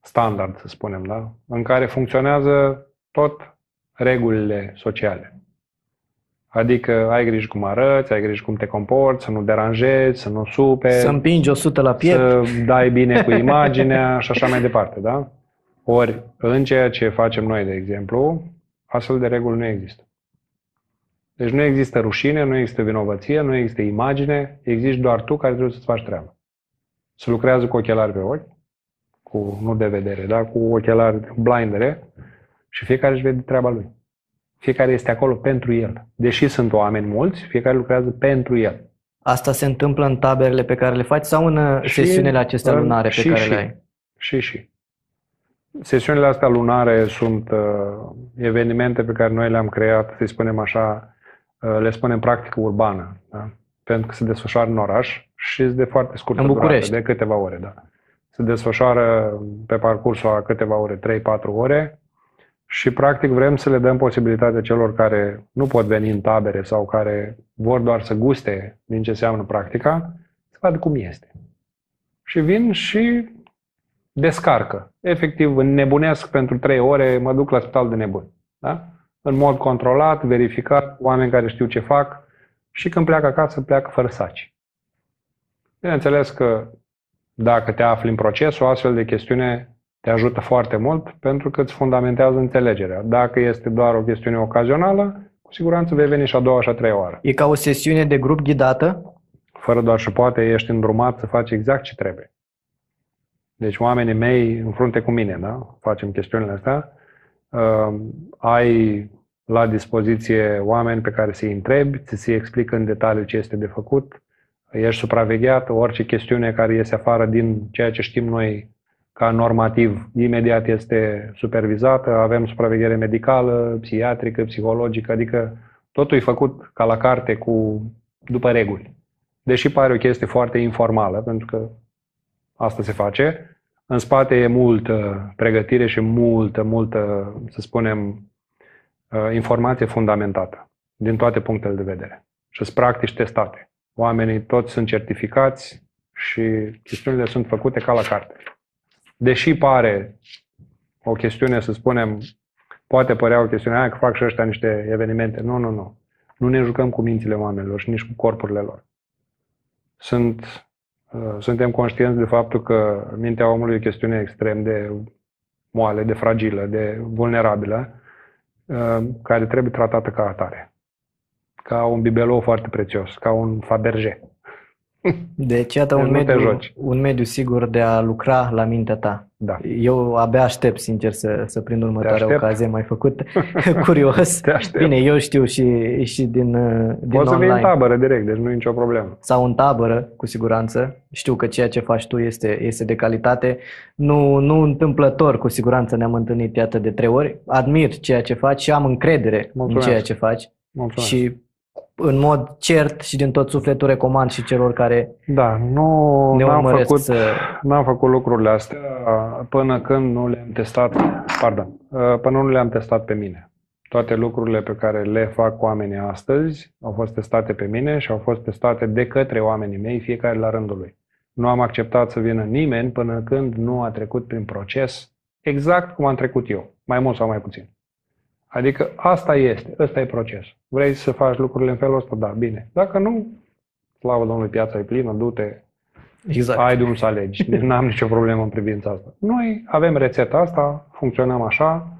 standard, să spunem, da? în care funcționează tot regulile sociale. Adică ai grijă cum arăți, ai grijă cum te comporți, să nu deranjezi, să nu supe. Să împingi 100 la piept. Să dai bine cu imaginea și așa mai departe, da? Ori, în ceea ce facem noi, de exemplu, astfel de reguli nu există. Deci nu există rușine, nu există vinovăție, nu există imagine, există doar tu care trebuie să-ți faci treaba se lucrează cu ochelari pe ochi, cu, nu de vedere, dar cu ochelari blindere și fiecare își vede treaba lui. Fiecare este acolo pentru el. Deși sunt oameni mulți, fiecare lucrează pentru el. Asta se întâmplă în taberele pe care le faci sau în uh, și, sesiunile acestea lunare pe și, care și, le ai? Și, și. Sesiunile astea lunare sunt uh, evenimente pe care noi le-am creat, să spunem așa, uh, le spunem practică urbană, da? pentru că se desfășoară în oraș și de foarte scurtă în București. durată, de câteva ore. Da. Se desfășoară pe parcursul a câteva ore, 3-4 ore și practic vrem să le dăm posibilitatea celor care nu pot veni în tabere sau care vor doar să guste din ce înseamnă practica, să vadă cum este. Și vin și descarcă. Efectiv, nebunesc pentru trei ore, mă duc la spital de nebun. Da? În mod controlat, verificat, oameni care știu ce fac și când pleacă acasă, pleacă fără saci. Bineînțeles că dacă te afli în proces, o astfel de chestiune te ajută foarte mult pentru că îți fundamentează înțelegerea. Dacă este doar o chestiune ocazională, cu siguranță vei veni și a doua și a treia oară. E ca o sesiune de grup ghidată? Fără doar și poate ești îndrumat să faci exact ce trebuie. Deci oamenii mei în frunte cu mine, da? Facem chestiunile astea. Uh, ai la dispoziție oameni pe care să-i întrebi, ți se explică în detaliu ce este de făcut, ești supravegheat, orice chestiune care iese afară din ceea ce știm noi ca normativ, imediat este supervizată, avem supraveghere medicală, psihiatrică, psihologică, adică totul e făcut ca la carte cu după reguli. Deși pare o chestie foarte informală, pentru că asta se face, în spate e multă pregătire și multă, multă, să spunem, uh, informație fundamentată din toate punctele de vedere. Și sunt practici testate. Oamenii toți sunt certificați și chestiunile sunt făcute ca la carte. Deși pare o chestiune, să spunem, poate părea o chestiune, aia că fac și ăștia niște evenimente. Nu, nu, nu. Nu ne jucăm cu mințile oamenilor și nici cu corpurile lor. Sunt Uh, suntem conștienți de faptul că mintea omului e o chestiune extrem de moale, de fragilă, de vulnerabilă, uh, care trebuie tratată ca atare. Ca un bibelou foarte prețios, ca un Faberge. Deci, iată un mediu, un mediu sigur de a lucra la mintea ta. Da. Eu abia aștept, sincer, să, să prind următoarea ocazie. mai făcut curios. Te aștept. Bine, eu știu și, și din, din Poți online. să vii în tabără direct, deci nu e nicio problemă. Sau în tabără, cu siguranță. Știu că ceea ce faci tu este, este de calitate. Nu, nu întâmplător, cu siguranță ne-am întâlnit iată de trei ori. Admir ceea ce faci și am încredere Mulțumesc. în ceea ce faci. Mulțumesc. Și în mod cert și din tot sufletul recomand și celor care da, nu, ne n-am făcut, să... N-am făcut lucrurile astea până când nu le-am testat, pardon, până nu le-am testat pe mine. Toate lucrurile pe care le fac oamenii astăzi au fost testate pe mine și au fost testate de către oamenii mei, fiecare la rândul lui. Nu am acceptat să vină nimeni până când nu a trecut prin proces exact cum am trecut eu, mai mult sau mai puțin. Adică asta este, ăsta e procesul. Vrei să faci lucrurile în felul ăsta? Da, bine. Dacă nu, slavă Domnului, piața e plină, du-te, exact. ai de un să alegi. Deci n-am nicio problemă în privința asta. Noi avem rețeta asta, funcționăm așa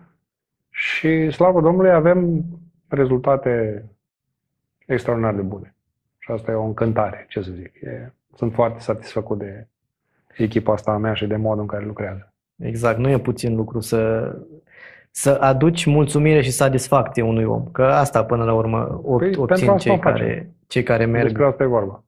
și, slavă Domnului, avem rezultate extraordinar de bune. Și asta e o încântare, ce să zic. E, sunt foarte satisfăcut de echipa asta a mea și de modul în care lucrează. Exact, nu e puțin lucru să să aduci mulțumire și satisfacție unui om. Că asta până la urmă păi, obțin cei care, cei care merg. Despre asta e vorba.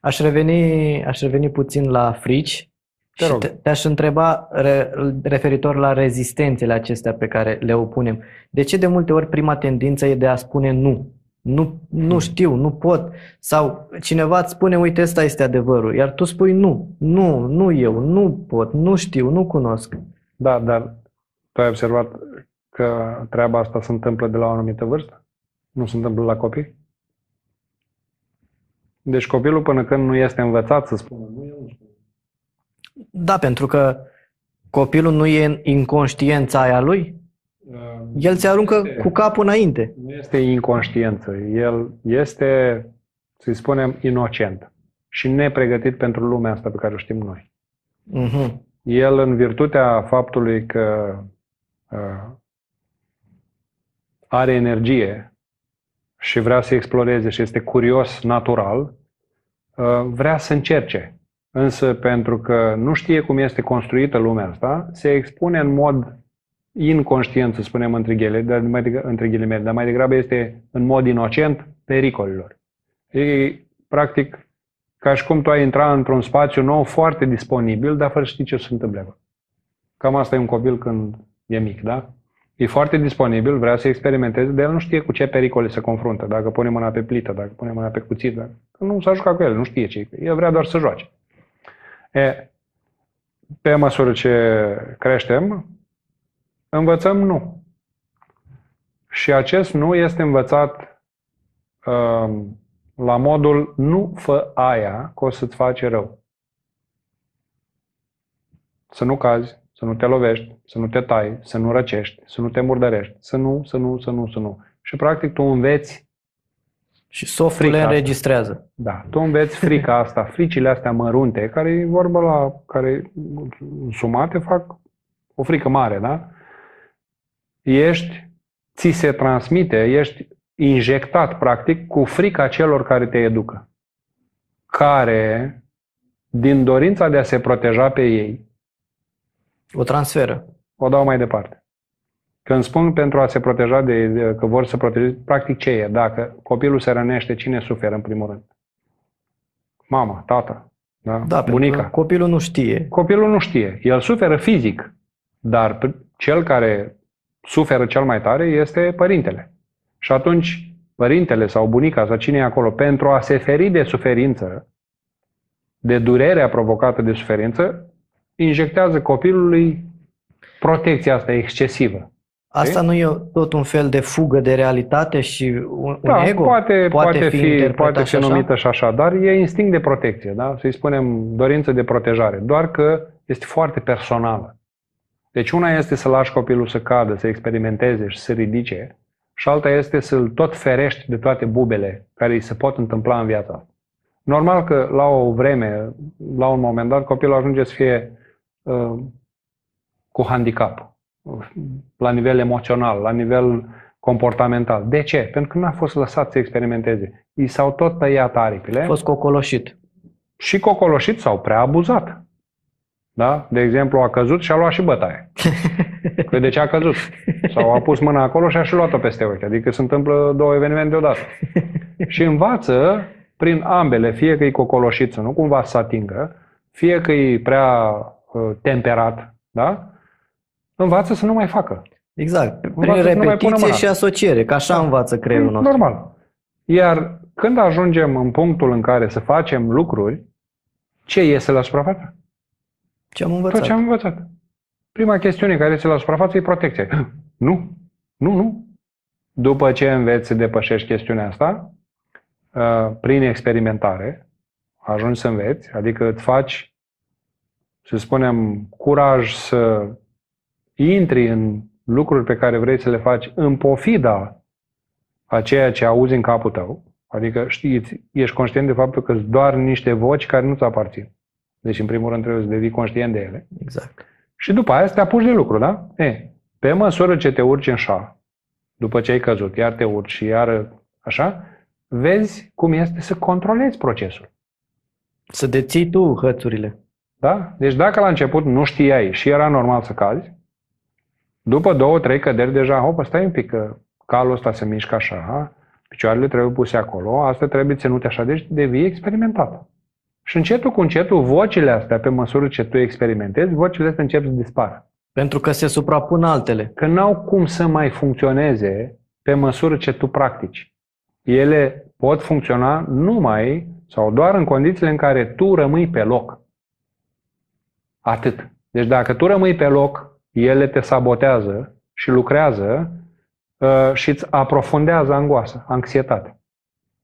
Aș reveni, aș reveni puțin la frici te și te, te-aș întreba re, referitor la rezistențele acestea pe care le opunem. De ce de multe ori prima tendință e de a spune nu? Nu, nu hmm. știu, nu pot. Sau cineva îți spune, uite, ăsta este adevărul. Iar tu spui nu, nu, nu eu, nu pot, nu știu, nu cunosc. Da, dar tu ai observat că treaba asta se întâmplă de la o anumită vârstă? Nu se întâmplă la copii? Deci copilul până când nu este învățat să spună nu, eu nu spun. Da, pentru că copilul nu e în inconștiența aia lui. El se aruncă este, cu capul înainte. Nu este inconștiență. El este, să-i spunem, inocent și nepregătit pentru lumea asta pe care o știm noi. Uh-huh. El, în virtutea faptului că Uh, are energie și vrea să exploreze și este curios natural, uh, vrea să încerce. Însă pentru că nu știe cum este construită lumea asta, se expune în mod inconștient, să spunem între, ghele, dar mai degrabă, între ghilimele, dar mai degrabă este în mod inocent pericolilor. E, practic, ca și cum tu ai intra într-un spațiu nou foarte disponibil, dar fără să știi ce se întâmplă. Cam asta e un copil când e mic, da? E foarte disponibil, vrea să experimenteze, dar el nu știe cu ce pericole se confruntă. Dacă pune mâna pe plită, dacă pune mâna pe cuțit, dacă... nu s-a jucat cu el, nu știe ce El vrea doar să joace. E, pe măsură ce creștem, învățăm nu. Și acest nu este învățat uh, la modul nu fă aia, că o să-ți face rău. Să nu cazi, să nu te lovești, să nu te tai, să nu răcești, să nu te murdărești, să nu, să nu, să nu, să nu. Și practic tu înveți și softul le înregistrează. Da, tu înveți frica asta, fricile astea mărunte, care e vorba la, care sumate fac o frică mare, da? Ești, ți se transmite, ești injectat, practic, cu frica celor care te educă. Care, din dorința de a se proteja pe ei, o transferă. O dau mai departe. Când spun pentru a se proteja de, de că vor să protejeze, practic ce e? Dacă copilul se rănește, cine suferă în primul rând? Mama, tata, da? da bunica. Copilul nu știe. Copilul nu știe. El suferă fizic, dar cel care suferă cel mai tare este părintele. Și atunci, părintele sau bunica sau cine e acolo, pentru a se feri de suferință, de durerea provocată de suferință, injectează copilului protecția asta excesivă. Asta nu e tot un fel de fugă de realitate și un, da, ego? Poate, poate, poate fi, fi poate fi numită și așa, dar e instinct de protecție, da? să-i spunem dorință de protejare, doar că este foarte personală. Deci una este să lași copilul să cadă, să experimenteze și să se ridice și alta este să-l tot ferești de toate bubele care îi se pot întâmpla în viața Normal că la o vreme, la un moment dat, copilul ajunge să fie uh, cu handicap, la nivel emoțional, la nivel comportamental. De ce? Pentru că nu a fost lăsat să experimenteze. I s-au tot tăiat aripile. A fost cocoloșit. Și cocoloșit sau prea abuzat. Da? De exemplu, a căzut și a luat și bătaie. Că de ce a căzut? Sau a pus mâna acolo și a și luat-o peste ochi. Adică se întâmplă două evenimente deodată. și învață prin ambele, fie că e cocoloșit să nu cumva să atingă, fie că e prea uh, temperat, da? învață să nu mai facă. Exact. Prin învață repetiție și asociere, că așa da. învață creierul nostru. Normal. Iar când ajungem în punctul în care să facem lucruri, ce iese la suprafață? Ce am învățat. Tot ce am învățat. Prima chestiune care iese la suprafață e protecția. Nu, nu, nu. După ce înveți să depășești chestiunea asta, uh, prin experimentare, ajungi să înveți, adică îți faci, să spunem, curaj să intri în lucruri pe care vrei să le faci în pofida a ceea ce auzi în capul tău, adică știți, ești conștient de faptul că doar niște voci care nu-ți aparțin. Deci, în primul rând, trebuie să devii conștient de ele. Exact. Și după aia să te apuci de lucru, da? E, pe măsură ce te urci în șa, după ce ai căzut, iar te urci și iar așa, vezi cum este să controlezi procesul. Să deții tu hățurile. Da? Deci dacă la început nu știai și era normal să cazi, după două, trei căderi deja, hopă, stai un pic, că calul ăsta se mișcă așa, picioarele trebuie puse acolo, asta trebuie ținute așa, deci devii experimentat. Și încetul cu încetul, vocile astea, pe măsură ce tu experimentezi, vocile astea încep să dispară. Pentru că se suprapun altele. Că n-au cum să mai funcționeze pe măsură ce tu practici. Ele pot funcționa numai sau doar în condițiile în care tu rămâi pe loc. Atât. Deci dacă tu rămâi pe loc, ele te sabotează și lucrează uh, și îți aprofundează angoasa, anxietate.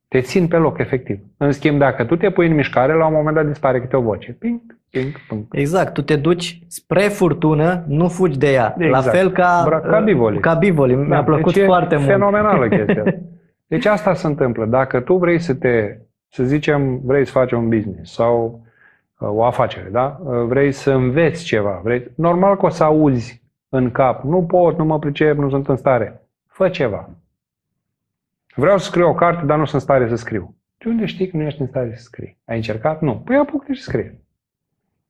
Te țin pe loc, efectiv. În schimb, dacă tu te pui în mișcare, la un moment dat dispare câte o voce. Ping, ping, ping. Exact. Tu te duci spre furtună, nu fugi de ea. Exact. La fel ca, Bra- ca bivoli. Ca bivoli. Mi-a da, plăcut deci foarte mult. fenomenală chestia. Deci asta se întâmplă. Dacă tu vrei să te, să zicem, vrei să faci un business sau uh, o afacere, da? Uh, vrei să înveți ceva, vrei... normal că o să auzi în cap, nu pot, nu mă pricep, nu sunt în stare. Fă ceva. Vreau să scriu o carte, dar nu sunt în stare să scriu. De unde știi că nu ești în stare să scrii? Ai încercat? Nu. Păi apucă și scrie.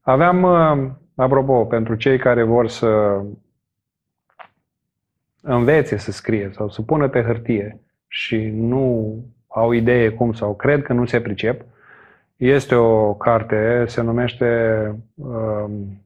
Aveam, uh, apropo, pentru cei care vor să învețe să scrie sau să pună pe hârtie și nu au idee cum sau cred că nu se pricep, este o carte, se numește um,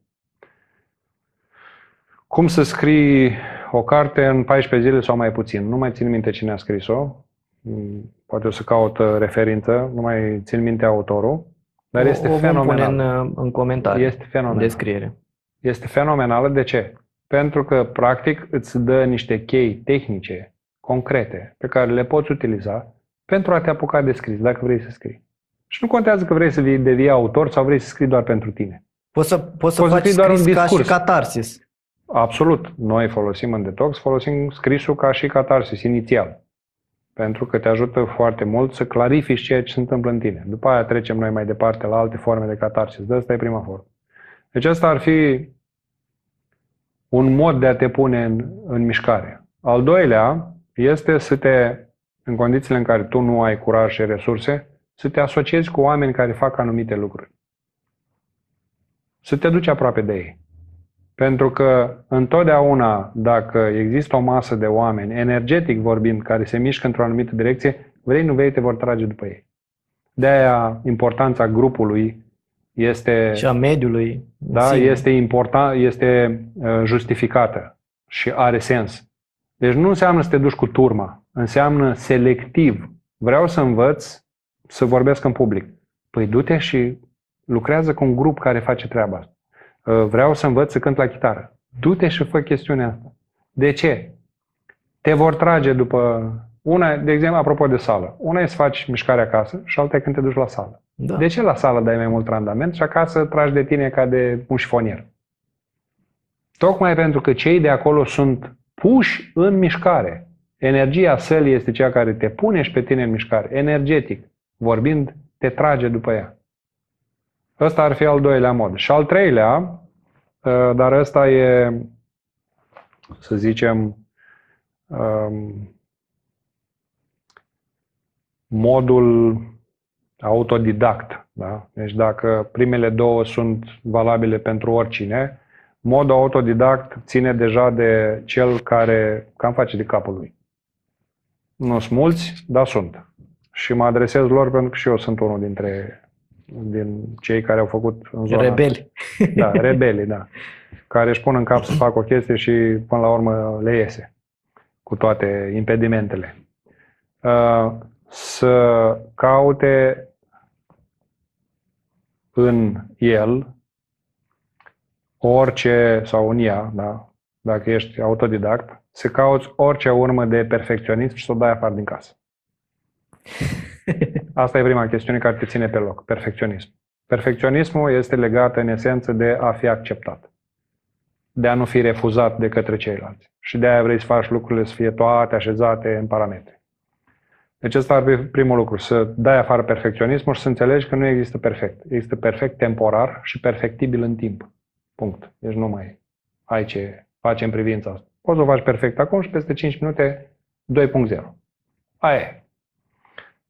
Cum să scrii o carte în 14 zile sau mai puțin. Nu mai țin minte cine a scris-o. Mm, poate o să caut uh, referință, nu mai țin minte autorul. Dar o, este o fenomenal. pune în, în comentarii. Este fenomenal. Descriere. Este fenomenală. De ce? Pentru că, practic, îți dă niște chei tehnice, concrete, pe care le poți utiliza pentru a te apuca de scris, dacă vrei să scrii. Și nu contează că vrei să devii autor sau vrei să scrii doar pentru tine. Poți să, poți să poți faci să doar un discurs. ca și catarsis. Absolut. Noi folosim în detox, folosim scrisul ca și catarsis inițial. Pentru că te ajută foarte mult să clarifici ceea ce se întâmplă în tine. După aia trecem noi mai departe la alte forme de catarsis. De asta e prima formă. Deci asta ar fi un mod de a te pune în, în mișcare. Al doilea este să te, în condițiile în care tu nu ai curaj și resurse, să te asociezi cu oameni care fac anumite lucruri. Să te duci aproape de ei. Pentru că întotdeauna, dacă există o masă de oameni, energetic vorbind, care se mișcă într-o anumită direcție, vrei, nu vrei, te vor trage după ei. De aia importanța grupului este... Și a mediului. Da, este, important, este uh, justificată și are sens. Deci nu înseamnă să te duci cu turma, înseamnă selectiv. Vreau să învăț să vorbesc în public. Păi du-te și lucrează cu un grup care face treaba asta. Uh, vreau să învăț să cânt la chitară. Du-te și fă chestiunea asta. De ce? Te vor trage după... Una, de exemplu, apropo de sală. Una e să faci mișcare acasă și alta e când te duci la sală. Da. De ce la sală dai mai mult randament și acasă tragi de tine ca de un șifonier? Tocmai pentru că cei de acolo sunt puși în mișcare. Energia sălii este cea care te pune și pe tine în mișcare. Energetic, vorbind, te trage după ea. Ăsta ar fi al doilea mod. Și al treilea, uh, dar ăsta e, să zicem, um, modul autodidact. Da? Deci dacă primele două sunt valabile pentru oricine, modul autodidact ține deja de cel care cam face de capul lui. Nu sunt mulți, dar sunt. Și mă adresez lor pentru că și eu sunt unul dintre din cei care au făcut în zona Rebeli. Da, rebeli, da. Care își pun în cap să facă o chestie și până la urmă le iese cu toate impedimentele. Uh, să caute în el orice, sau în ea, da, dacă ești autodidact, să cauți orice urmă de perfecționism și să o dai afară din casă. Asta e prima chestiune care te ține pe loc, perfecționism. Perfecționismul este legat în esență de a fi acceptat, de a nu fi refuzat de către ceilalți. Și de aia vrei să faci lucrurile să fie toate așezate în parametri. Deci ăsta ar fi primul lucru, să dai afară perfecționismul și să înțelegi că nu există perfect. Există perfect temporar și perfectibil în timp. Punct. Deci nu mai ai ce face în privința asta. Poți să o faci perfect acum și peste 5 minute 2.0. Aia e.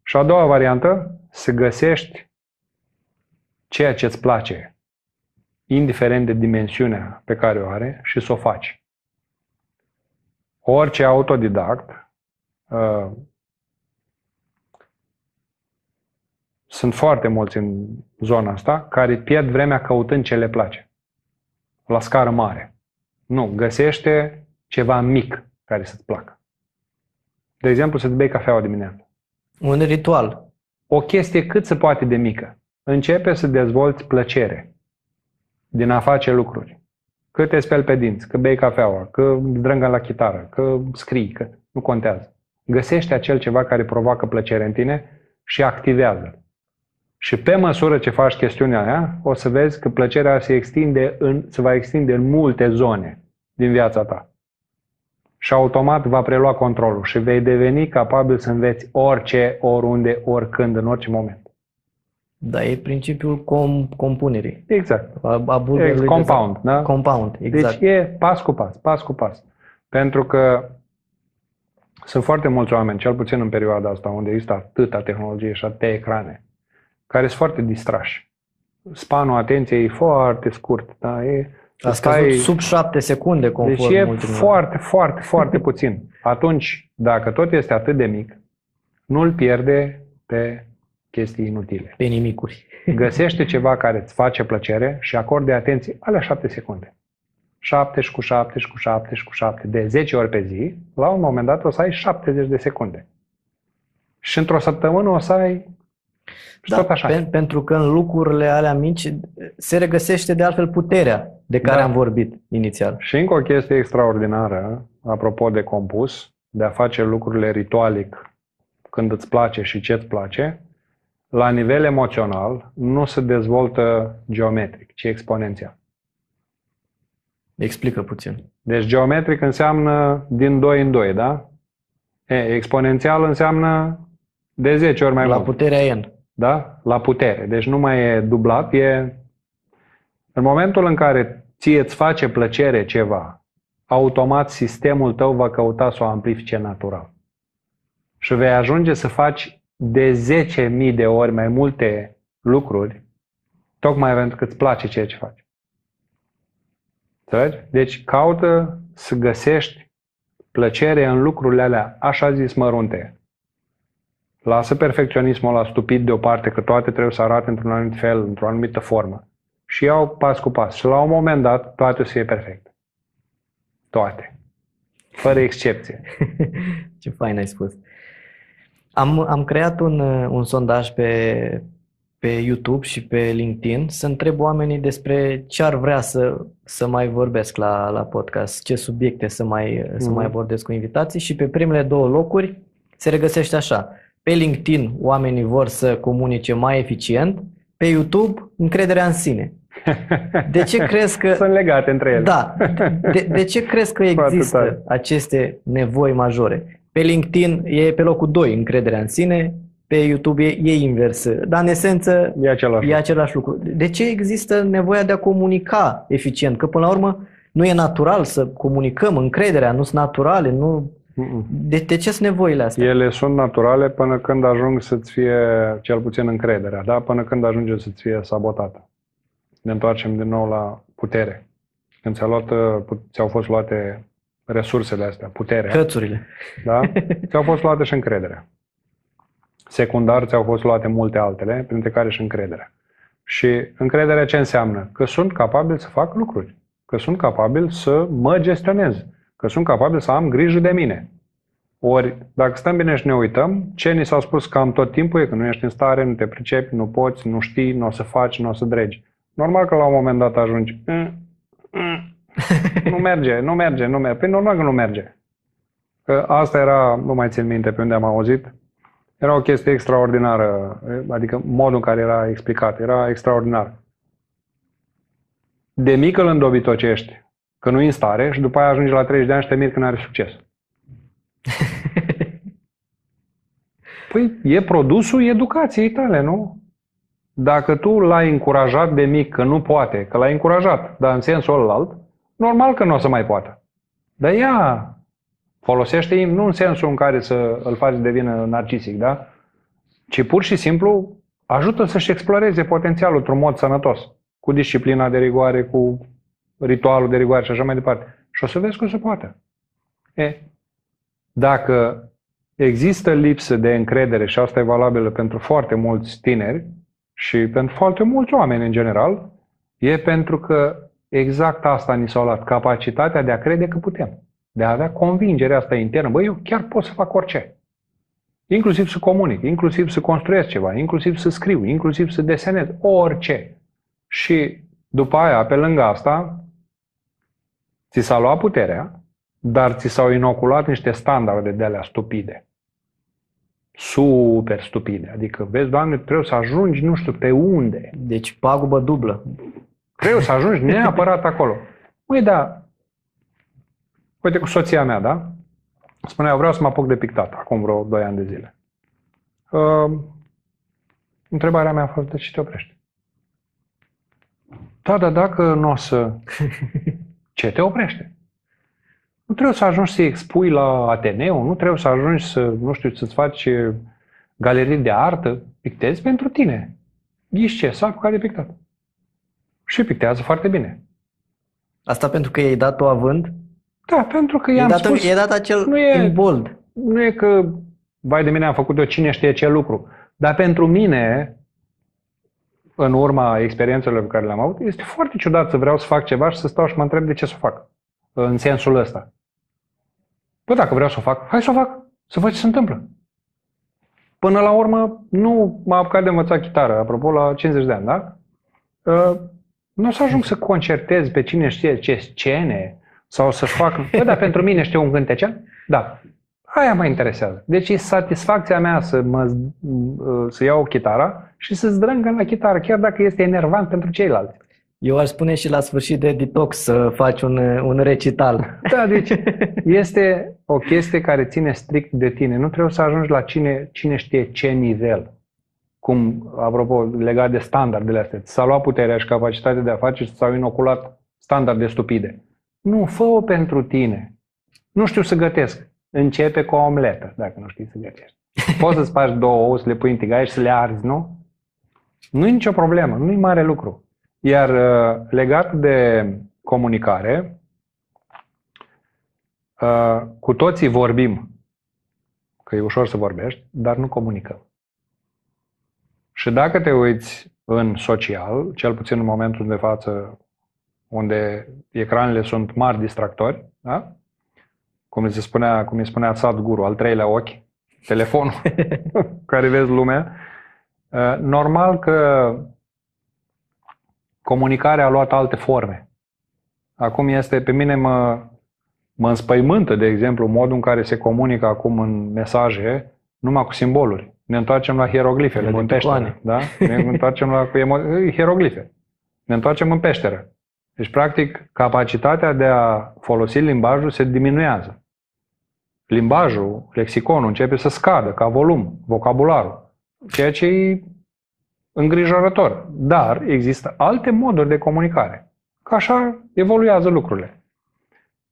Și a doua variantă, să găsești ceea ce îți place, indiferent de dimensiunea pe care o are, și să o faci. Orice autodidact, uh, sunt foarte mulți în zona asta, care pierd vremea căutând ce le place. La scară mare. Nu, găsește ceva mic care să-ți placă. De exemplu, să-ți bei cafeaua dimineața. Un ritual. O chestie cât se poate de mică. Începe să dezvolți plăcere din a face lucruri. Că te speli pe dinți, că bei cafeaua, că drângă la chitară, că scrii, că nu contează. Găsește acel ceva care provoacă plăcere în tine și activează Și pe măsură ce faci chestiunea aia, o să vezi că plăcerea se, extinde în, se va extinde în multe zone din viața ta și automat va prelua controlul și vei deveni capabil să înveți orice, oriunde, oricând, în orice moment. Da, e principiul com- compunerii. Exact. A, a exact. Compound, da? Compound, exact. Deci e pas cu pas, pas cu pas. Pentru că sunt foarte mulți oameni, cel puțin în perioada asta, unde există atâta tehnologie și atâtea ecrane, care sunt foarte distrași. Spanul atenției e foarte scurt, da? E A scăzut sub 7 secunde conform Deci e foarte, foarte, foarte puțin. Atunci, dacă tot este atât de mic, nu-l pierde pe chestii inutile. Pe nimicuri. Găsește ceva care îți face plăcere și acorde atenție alea 7 secunde. 7 și cu 7 și cu 7 și cu 7 de 10 ori pe zi, la un moment dat o să ai 70 de secunde. Și într-o săptămână o să ai și da, tot așa. Pen, pentru că în lucrurile alea mici se regăsește de altfel puterea de care da. am vorbit inițial. Și încă o chestie extraordinară, apropo de compus, de a face lucrurile ritualic când îți place și ce îți place, la nivel emoțional nu se dezvoltă geometric, ci exponențial. Explică puțin. Deci geometric înseamnă din 2 în 2, da? E, exponențial înseamnă de 10 ori mai la mult. La puterea n. Da? La putere. Deci nu mai e dublat, e... În momentul în care ție îți face plăcere ceva, automat sistemul tău va căuta să o amplifice natural. Și vei ajunge să faci de 10.000 de ori mai multe lucruri, tocmai pentru că îți place ceea ce faci. Înțelegi? Deci caută să găsești plăcere în lucrurile alea, așa zis, mărunte. Lasă perfecționismul la stupid deoparte, că toate trebuie să arate într-un anumit fel, într-o anumită formă. Și iau pas cu pas. Și la un moment dat, toate o să fie perfecte. Toate. Fără excepție. Ce fain ai spus. Am, am creat un, un sondaj pe, pe YouTube și pe LinkedIn să întreb oamenii despre ce ar vrea să, să mai vorbesc la, la podcast, ce subiecte să mai, mm-hmm. să mai mhm. abordez cu invitații și pe primele două locuri se regăsește așa. Pe LinkedIn oamenii vor să comunice mai eficient, pe YouTube încrederea în sine. De ce crezi că... Sunt legate între ele. Da. De, de ce crezi că există aceste nevoi majore? Pe LinkedIn e pe locul 2 încrederea în sine, pe YouTube e, e invers. Dar în esență e același, e același lucru. De ce există nevoia de a comunica eficient? Că până la urmă nu e natural să comunicăm, încrederea nu sunt naturale, nu... De, de ce sunt nevoile astea? Ele sunt naturale până când ajung să-ți fie, cel puțin încrederea, da? până când ajunge să-ți fie sabotată. Ne întoarcem din nou la putere. Când ți-au, luat, ți-au fost luate resursele astea, puterea. Cățurile. Da? Ți-au fost luate și încrederea. Secundar ți-au fost luate multe altele, printre care și încrederea. Și încrederea ce înseamnă? Că sunt capabil să fac lucruri. Că sunt capabil să mă gestionez. Că sunt capabil să am grijă de mine. Ori, dacă stăm bine și ne uităm, ce ni s-a spus cam tot timpul e că nu ești în stare, nu te pricepi, nu poți, nu știi, nu o să faci, nu o să dregi. Normal că la un moment dat ajungi. Mm, mm, nu merge, nu merge, nu merge. Păi normal că nu merge. Că asta era, nu mai țin minte pe unde am auzit, era o chestie extraordinară, adică modul în care era explicat, era extraordinar. De mic îl îndobitocești că nu e în stare și după aia ajungi la 30 de ani și te miri că nu are succes. Păi e produsul educației tale, nu? Dacă tu l-ai încurajat de mic că nu poate, că l-ai încurajat, dar în sensul alt, normal că nu o să mai poată. Dar ia, folosește nu în sensul în care să îl faci de vină narcisic, da? Ci pur și simplu ajută să-și exploreze potențialul într-un mod sănătos, cu disciplina de rigoare, cu ritualul de rigoare și așa mai departe. Și o să vezi că se poate. E, dacă există lipsă de încredere și asta e valabilă pentru foarte mulți tineri și pentru foarte mulți oameni în general, e pentru că exact asta ni s-a luat, capacitatea de a crede că putem, de a avea convingerea asta internă. Băi, eu chiar pot să fac orice. Inclusiv să comunic, inclusiv să construiesc ceva, inclusiv să scriu, inclusiv să desenez, orice. Și după aia, pe lângă asta, ți s-a luat puterea, dar ți s-au inoculat niște standarde de alea stupide. Super stupide. Adică, vezi, Doamne, trebuie să ajungi nu știu pe unde. Deci pagubă dublă. Trebuie să ajungi neapărat acolo. Măi, da, uite cu soția mea, da? Spunea, vreau să mă apuc de pictat, acum vreo 2 ani de zile. Uh, întrebarea mea a fost, de ce te oprești? Da, dar dacă nu o să... Ce te oprește? Nu trebuie să ajungi să expui la Ateneu, nu trebuie să ajungi să, nu știu, să-ți faci galerii de artă, pictezi pentru tine. Ești ce? S-a apucat de pictat și pictează foarte bine. Asta pentru că i-ai dat-o având? Da, pentru că I-ai i-am dat, spus... i-ai dat acel nu e- in bold. Nu e că, vai de mine, am făcut eu cine știe ce lucru. Dar pentru mine, în urma experiențelor pe care le-am avut, este foarte ciudat să vreau să fac ceva și să stau și mă întreb de ce să o fac. În sensul ăsta. Bă, dacă vreau să o fac, hai să o fac. Să văd ce se întâmplă. Până la urmă, nu m-am apucat de învățat chitară, apropo, la 50 de ani, da? Uh, nu o să ajung să concertez pe cine știe ce scene sau să-și fac... Bă, dar pentru mine știu un cântecel? Da. Aia mă interesează. Deci e satisfacția mea să, mă, uh, să iau chitara și să zdrângă la chitară, chiar dacă este enervant pentru ceilalți. Eu aș spune și la sfârșit de detox să faci un, un recital. Da, deci este o chestie care ține strict de tine. Nu trebuie să ajungi la cine, cine știe ce nivel. Cum, apropo, legat de standardele astea. S-a luat puterea și capacitatea de a face și s-au inoculat standarde stupide. Nu, fă-o pentru tine. Nu știu să gătesc. Începe cu o omletă, dacă nu știți să gătești. Poți să spargi două ouă, să le pui în tigaie și să le arzi, nu? Nu e nicio problemă, nu e mare lucru. Iar uh, legat de comunicare, uh, cu toții vorbim, că e ușor să vorbești, dar nu comunicăm. Și dacă te uiți în social, cel puțin în momentul de față, unde ecranele sunt mari distractori, da? Cum se spunea, cum îi spunea Sadhguru, al treilea ochi, telefonul care vezi lumea, uh, normal că comunicarea a luat alte forme. Acum este, pe mine mă, mă înspăimântă, de exemplu, modul în care se comunică acum în mesaje, numai cu simboluri. Ne întoarcem la hieroglifele din peșteră. Da? Ne întoarcem la cu emo- hieroglife. Ne întoarcem în peșteră. Deci, practic, capacitatea de a folosi limbajul se diminuează. Limbajul, lexiconul, începe să scadă ca volum, vocabularul. Ceea ce e îngrijorător. Dar există alte moduri de comunicare. Că așa evoluează lucrurile.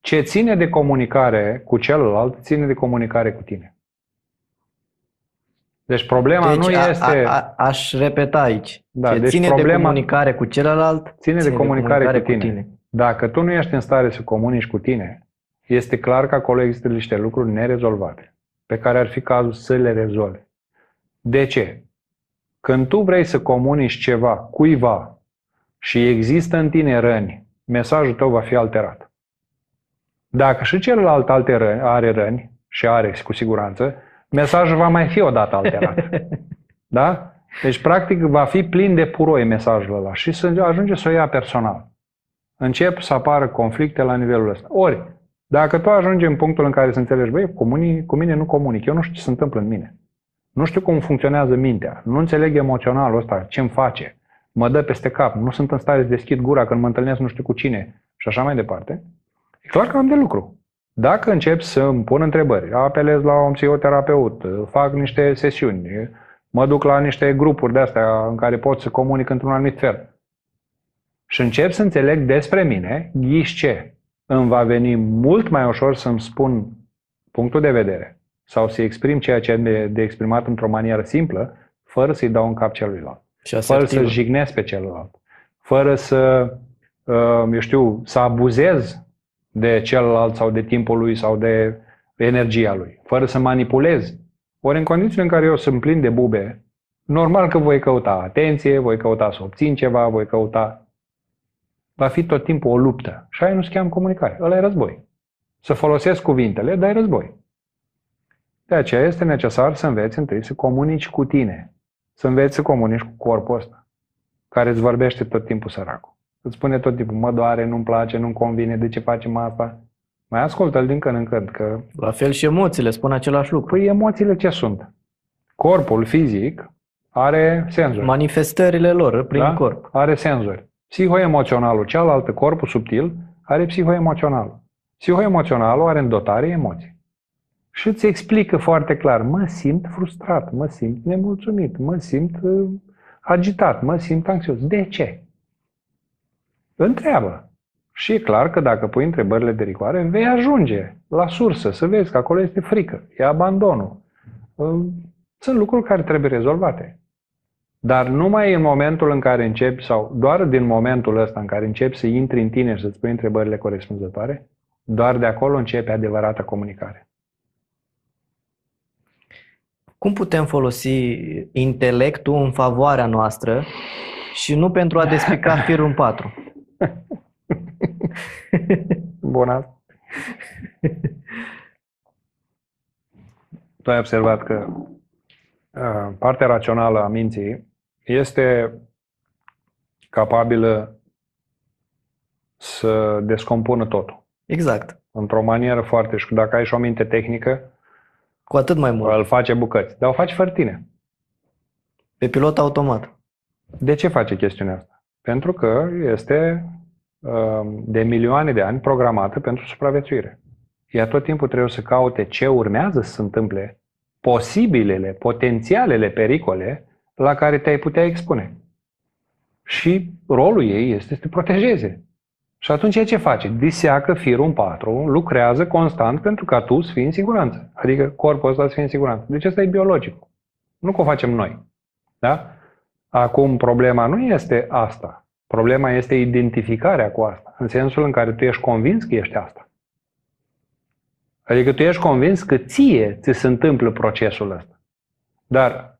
Ce ține de comunicare cu celălalt, ține de comunicare cu tine. Deci problema Deci nu a, este... a, aș, aș repeta aici. Da, Ce deci ține de problema- comunicare cu celălalt, ține de comunicare, cu, tine. Dacă tu nu ești în stare să comunici cu tine, este clar că acolo există niște lucruri nerezolvate, pe care ar fi cazul să le rezolvi. De ce? Când tu vrei să comunici ceva cuiva și există în tine răni, mesajul tău va fi alterat. Dacă și celălalt alte răni, are răni, și are cu siguranță, mesajul va mai fi odată alterat. Da? Deci, practic, va fi plin de puroi mesajul ăla și să ajunge să o ia personal. Încep să apară conflicte la nivelul ăsta. Ori, dacă tu ajungi în punctul în care să înțelegi, băi, cu mine, cu mine nu comunic, eu nu știu ce se întâmplă în mine. Nu știu cum funcționează mintea, nu înțeleg emoționalul ăsta, ce îmi face, mă dă peste cap, nu sunt în stare să deschid gura când mă întâlnesc nu știu cu cine și așa mai departe, e clar că am de lucru. Dacă încep să îmi pun întrebări, apelez la un psihoterapeut, fac niște sesiuni, mă duc la niște grupuri de astea în care pot să comunic într-un anumit fel și încep să înțeleg despre mine, ghiși ce? Îmi va veni mult mai ușor să-mi spun punctul de vedere sau să exprim ceea ce am de, de exprimat într-o manieră simplă, fără să-i dau în cap celuilalt Și fără asertivă. să jignesc pe celălalt, fără să, uh, eu știu, să abuzez de celălalt sau de timpul lui sau de energia lui, fără să manipulez. Ori în condițiile în care eu sunt plin de bube, normal că voi căuta atenție, voi căuta să obțin ceva, voi căuta... Va fi tot timpul o luptă. Și aia nu se cheamă comunicare. Ăla e război. Să folosesc cuvintele, dar e război. De aceea este necesar să înveți întâi să comunici cu tine. Să înveți să comunici cu corpul ăsta, care îți vorbește tot timpul săracul. Îți spune tot timpul, mă doare, nu-mi place, nu-mi convine, de ce facem asta? Mai ascultă-l din când în când, că La fel și emoțiile spun același lucru. păi emoțiile ce sunt? Corpul fizic are senzori. Manifestările lor prin Da? corp. Are senzori. Psihoemoționalul, cealaltă, corpul subtil, are psihoemoționalul. Psihoemoționalul are în dotare emoții. Și îți explică foarte clar, mă simt frustrat, mă simt nemulțumit, mă simt uh, agitat, mă simt anxios. De ce? Întreabă. Și e clar că dacă pui întrebările de rigoare, vei ajunge la sursă, să vezi că acolo este frică, e abandonul. Uh, Sunt lucruri care trebuie rezolvate. Dar numai în momentul în care începi, sau doar din momentul ăsta în care începi să intri în tine și să-ți pui întrebările corespunzătoare, doar de acolo începe adevărata comunicare. Cum putem folosi intelectul în favoarea noastră și nu pentru a despica firul în patru? Bună! Tu ai observat că uh, partea rațională a minții este capabilă să descompună totul. Exact. Într-o manieră foarte... Și dacă ai și o minte tehnică, cu atât mai mult. Îl face bucăți. Dar o face fără tine. Pe pilot automat. De ce face chestiunea asta? Pentru că este um, de milioane de ani programată pentru supraviețuire. Ea tot timpul trebuie să caute ce urmează să se întâmple, posibilele, potențialele pericole la care te-ai putea expune. Și rolul ei este să te protejeze. Și atunci ce face? Diseacă firul în patru, lucrează constant pentru ca tu să fii în siguranță. Adică corpul ăsta să fie în siguranță. Deci asta e biologic. Nu că o facem noi. Da? Acum, problema nu este asta. Problema este identificarea cu asta. În sensul în care tu ești convins că ești asta. Adică tu ești convins că ție ți se întâmplă procesul ăsta. Dar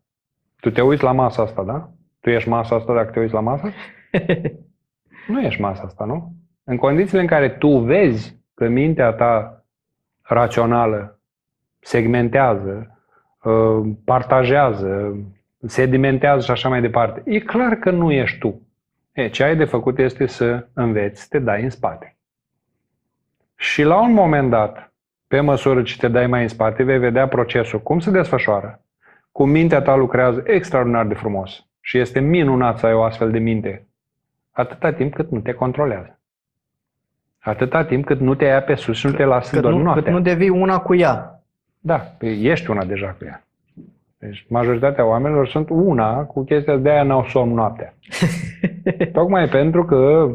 tu te uiți la masa asta, da? Tu ești masa asta dacă te uiți la masă? nu ești masa asta, nu? În condițiile în care tu vezi că mintea ta rațională segmentează, uh, partajează, sedimentează și așa mai departe, e clar că nu ești tu. E, ce ai de făcut este să înveți să te dai în spate. Și la un moment dat, pe măsură ce te dai mai în spate, vei vedea procesul, cum se desfășoară, cum mintea ta lucrează extraordinar de frumos. Și este minunat să ai o astfel de minte, atâta timp cât nu te controlează. Atâta timp cât nu te ia pe sus și nu te lasă doar noaptea. Cât nu devii una cu ea. Da, păi ești una deja cu ea. Deci majoritatea oamenilor sunt una cu chestia de aia n-au somn noaptea. Tocmai pentru că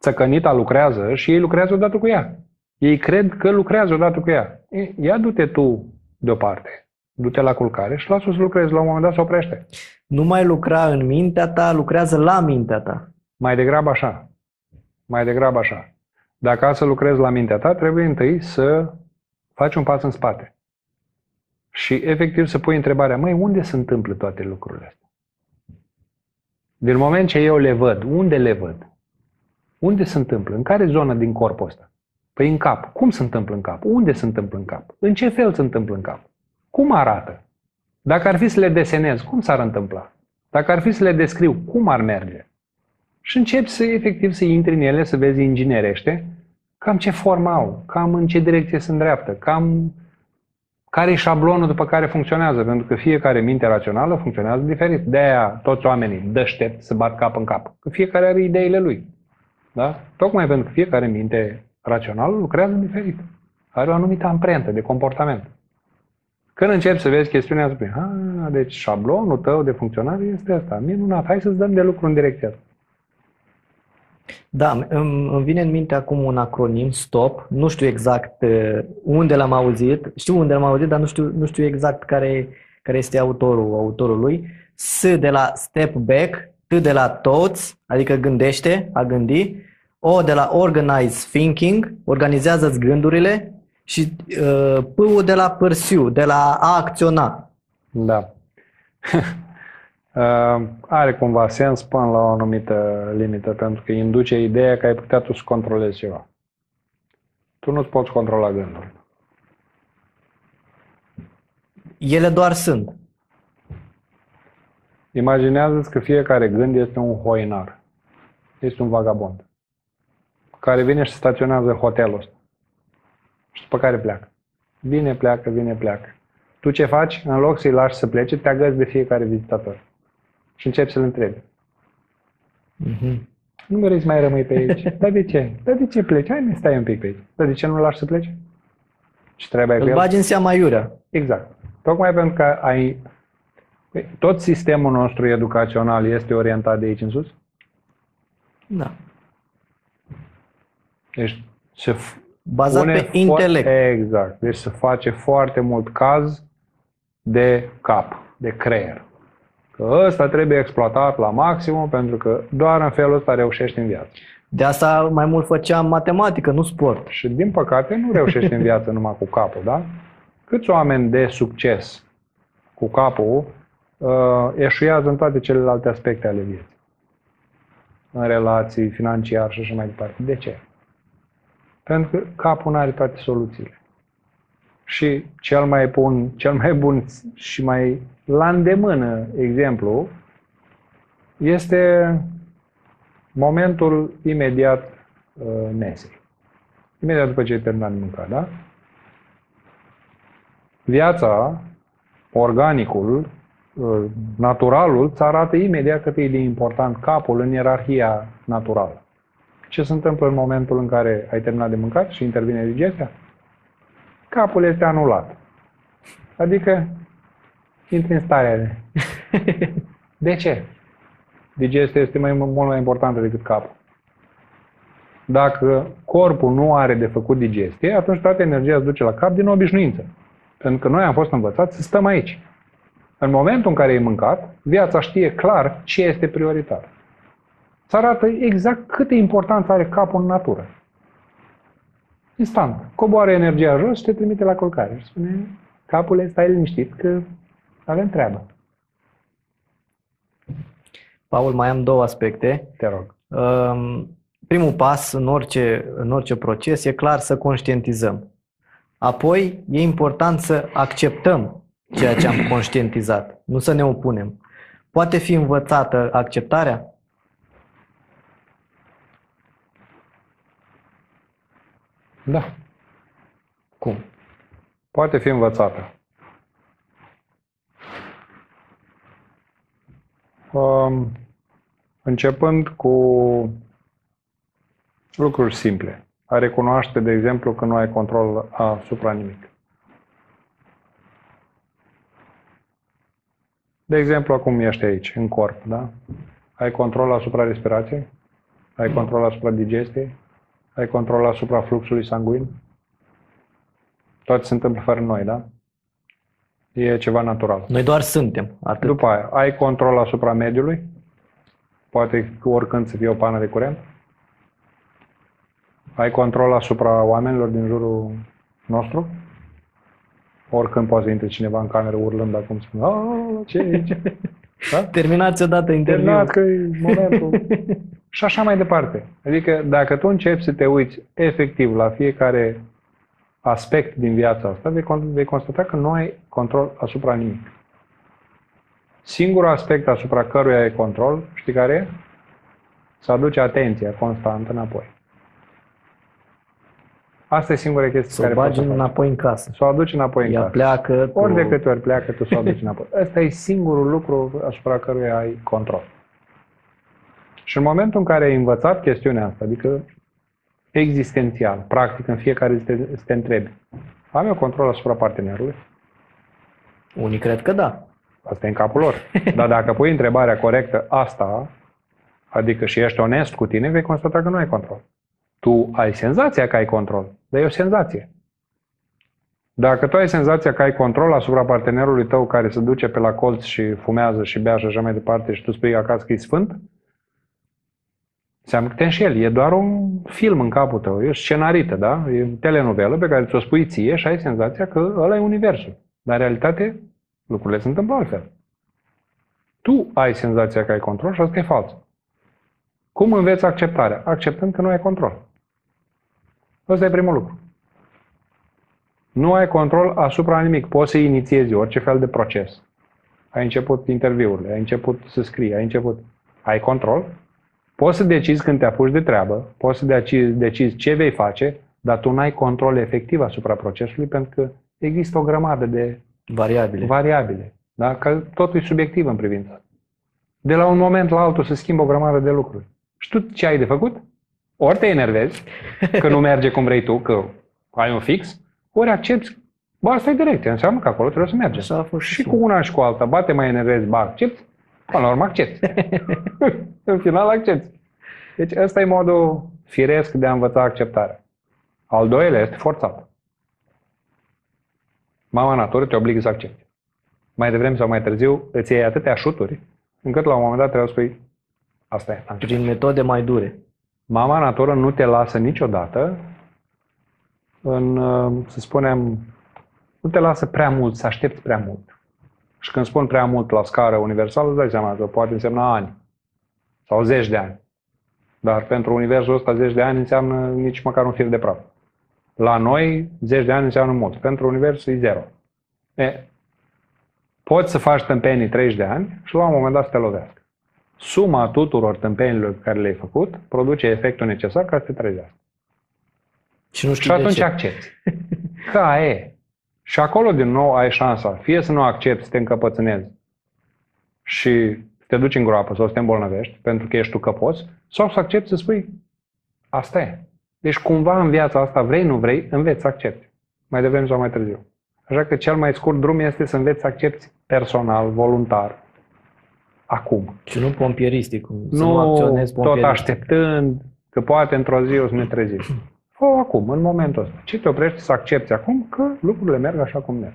țăcănita lucrează și ei lucrează odată cu ea. Ei cred că lucrează odată cu ea. Ia du-te tu deoparte, du-te la culcare și lasă să lucrezi. La un moment dat se oprește. Nu mai lucra în mintea ta, lucrează la mintea ta. Mai degrabă așa. Mai degrabă așa. Dacă să lucrezi la mintea ta, trebuie întâi să faci un pas în spate. Și efectiv să pui întrebarea, măi, unde se întâmplă toate lucrurile astea? Din moment ce eu le văd, unde le văd? Unde se întâmplă? În care zonă din corpul ăsta? Păi în cap. Cum se întâmplă în cap? Unde se întâmplă în cap? În ce fel se întâmplă în cap? Cum arată? Dacă ar fi să le desenez, cum s-ar întâmpla? Dacă ar fi să le descriu, cum ar merge? Și începi să efectiv să intri în ele, să vezi inginerește cam ce formă au, cam în ce direcție se îndreaptă, cam care e șablonul după care funcționează, pentru că fiecare minte rațională funcționează diferit. De aia toți oamenii dăștept să bat cap în cap, că fiecare are ideile lui. Da? Tocmai pentru că fiecare minte rațională lucrează diferit. Are o anumită amprentă de comportament. Când începi să vezi chestiunea, spui, deci șablonul tău de funcționare este asta. Minunat, hai să-ți dăm de lucru în direcția asta. Da, îmi vine în minte acum un acronim, STOP. Nu știu exact uh, unde l-am auzit. Știu unde l-am auzit, dar nu știu, nu știu exact care, care este autorul autorului. S de la Step Back, T de la Thoughts, adică gândește, a gândi, O de la Organize Thinking, organizează-ți gândurile și uh, P de la Pursue, de la a acționa. Da. Uh, are cumva sens până la o anumită limită, pentru că induce ideea că ai putea tu să controlezi ceva. Tu nu-ți poți controla gândul. Ele doar sunt. Imaginează-ți că fiecare gând este un hoinar. Este un vagabond. Care vine și staționează în hotelul ăsta. Și după care pleacă. Vine, pleacă, vine, pleacă. Tu ce faci? În loc să-i lași să plece, te agăți de fiecare vizitator și începi să-l întrebi. Mm-hmm. Nu vrei să mai rămâi pe aici? Dar de ce? Dar de ce pleci? Hai, mai stai un pic pe aici. Dar de ce nu-l lași să plece? Și trebuie Îl bagi în seama iurea. Exact. Tocmai pentru că ai... Păi, tot sistemul nostru educațional este orientat de aici în sus? Da. Deci se Bazat pe intelect. Exact. Deci se face foarte mult caz de cap, de creier. Că ăsta trebuie exploatat la maximum pentru că doar în felul ăsta reușești în viață. De asta mai mult făceam matematică, nu sport. Și din păcate nu reușești în viață numai cu capul, da? Câți oameni de succes cu capul uh, eșuează în toate celelalte aspecte ale vieții? În relații, financiar și așa mai departe. De ce? Pentru că capul nu are toate soluțiile. Și cel mai bun, cel mai bun și mai la îndemână exemplu este momentul imediat uh, mesei. Imediat după ce ai terminat de mâncat, da? Viața, organicul, uh, naturalul, îți arată imediat cât e de important capul în ierarhia naturală. Ce se întâmplă în momentul în care ai terminat de mâncat și intervine digestia? Capul este anulat. Adică intri în starea de... De ce? Digestia este mai, mult mai importantă decât capul. Dacă corpul nu are de făcut digestie, atunci toată energia se duce la cap din obișnuință. Pentru că noi am fost învățați să stăm aici. În momentul în care ai mâncat, viața știe clar ce este prioritar. Să arată exact câtă importanță are capul în natură. Instant. Coboară energia jos și te trimite la culcare. Și spune, capul stai liniștit că avem treabă. Paul, mai am două aspecte. Te rog. Um, primul pas în orice, în orice proces e clar să conștientizăm. Apoi e important să acceptăm ceea ce am conștientizat, nu să ne opunem. Poate fi învățată acceptarea? Da. Cum? Poate fi învățată. Um, începând cu lucruri simple. A recunoaște, de exemplu, că nu ai control asupra nimic. De exemplu, acum ești aici, în corp, da? Ai control asupra respirației? Ai control asupra digestiei? Ai control asupra fluxului sanguin? Toate se întâmplă fără noi, da? E ceva natural. Noi doar suntem. Atât. După aia, ai control asupra mediului? Poate oricând să fie o pană de curent? Ai control asupra oamenilor din jurul nostru? Oricând poate să intre cineva în cameră urlând acum spune, ce e Da? Terminați odată interviul. Terminat că e momentul. și așa mai departe. Adică dacă tu începi să te uiți efectiv la fiecare aspect din viața asta, vei, vei constata că nu ai control asupra nimic. Singurul aspect asupra căruia ai control, știi care e? Să aduci atenția constant înapoi. Asta e singura chestie să care bagi înapoi în casă. Să o aduci înapoi Ea în casă. pleacă, tu... Ori de câte ori pleacă, tu să o aduci înapoi. Ăsta e singurul lucru asupra căruia ai control. Și în momentul în care ai învățat chestiunea asta, adică existențial, practic în fiecare zi te, te întrebi, am eu control asupra partenerului? Unii cred că da. Asta e în capul lor. Dar dacă pui întrebarea corectă asta, adică și ești onest cu tine, vei constata că nu ai control. Tu ai senzația că ai control, dar e o senzație. Dacă tu ai senzația că ai control asupra partenerului tău care se duce pe la colț și fumează și bea și așa mai departe și tu spui acasă că e sfânt, Înseamnă că te înșeli. E doar un film în capul tău. E o scenarită, da? E o telenovelă pe care ți-o spui ție și ai senzația că ăla e universul. Dar în realitate, lucrurile se întâmplă altfel. Tu ai senzația că ai control și asta e fals. Cum înveți acceptarea? Acceptând că nu ai control. Ăsta e primul lucru. Nu ai control asupra nimic. Poți să inițiezi orice fel de proces. Ai început interviurile, ai început să scrii, ai început. Ai control? Poți să decizi când te apuci de treabă, poți să decizi, decizi ce vei face, dar tu n-ai control efectiv asupra procesului pentru că există o grămadă de variabile. variabile da? Că totul e subiectiv în privință. De la un moment la altul se schimbă o grămadă de lucruri. Și tu ce ai de făcut? Ori te enervezi că nu merge cum vrei tu, că ai un fix, ori accepti Bă, asta e direct, înseamnă că acolo trebuie să mergem. Așa a fost și, și cu una și cu alta. Bate mai enervezi, ba, accepti, Până la urmă accepti. în final accepti. Deci ăsta e modul firesc de a învăța acceptarea. Al doilea este forțat. Mama natură te obligă să accepti. mai devreme sau mai târziu, îți iei atâtea șuturi, încât la un moment dat trebuie să spui, asta e. am Prin metode mai dure. Mama natură nu te lasă niciodată în, uh, să spunem, nu te lasă prea mult, să aștepți prea mult. Și când spun prea mult la scară universală, îți dai seama că poate însemna ani sau zeci de ani. Dar pentru universul ăsta zeci de ani înseamnă nici măcar un fir de praf. La noi, zeci de ani înseamnă mult. Pentru univers e zero. E, poți să faci tâmpenii 30 de ani și la un moment dat să te lovească. Suma tuturor tâmpenilor pe care le-ai făcut produce efectul necesar ca să te trezească. Și nu știu Și de atunci ce. accepti. Că aia e. Și acolo din nou ai șansa, fie să nu accepti, să te încăpățânezi și să te duci în groapă sau să te îmbolnăvești, pentru că ești tu că poți, sau să accepti să spui, asta e. Deci cumva în viața asta, vrei, nu vrei, înveți să accepti. Mai devreme sau mai târziu. Așa că cel mai scurt drum este să înveți să accepti personal, voluntar, acum. Și nu pompieristic, cum să Nu, nu acționezi tot pompieristic. așteptând că poate într-o zi o să ne trezim. Fă acum, în momentul ăsta. Ce te oprești să accepti acum că lucrurile merg așa cum merg.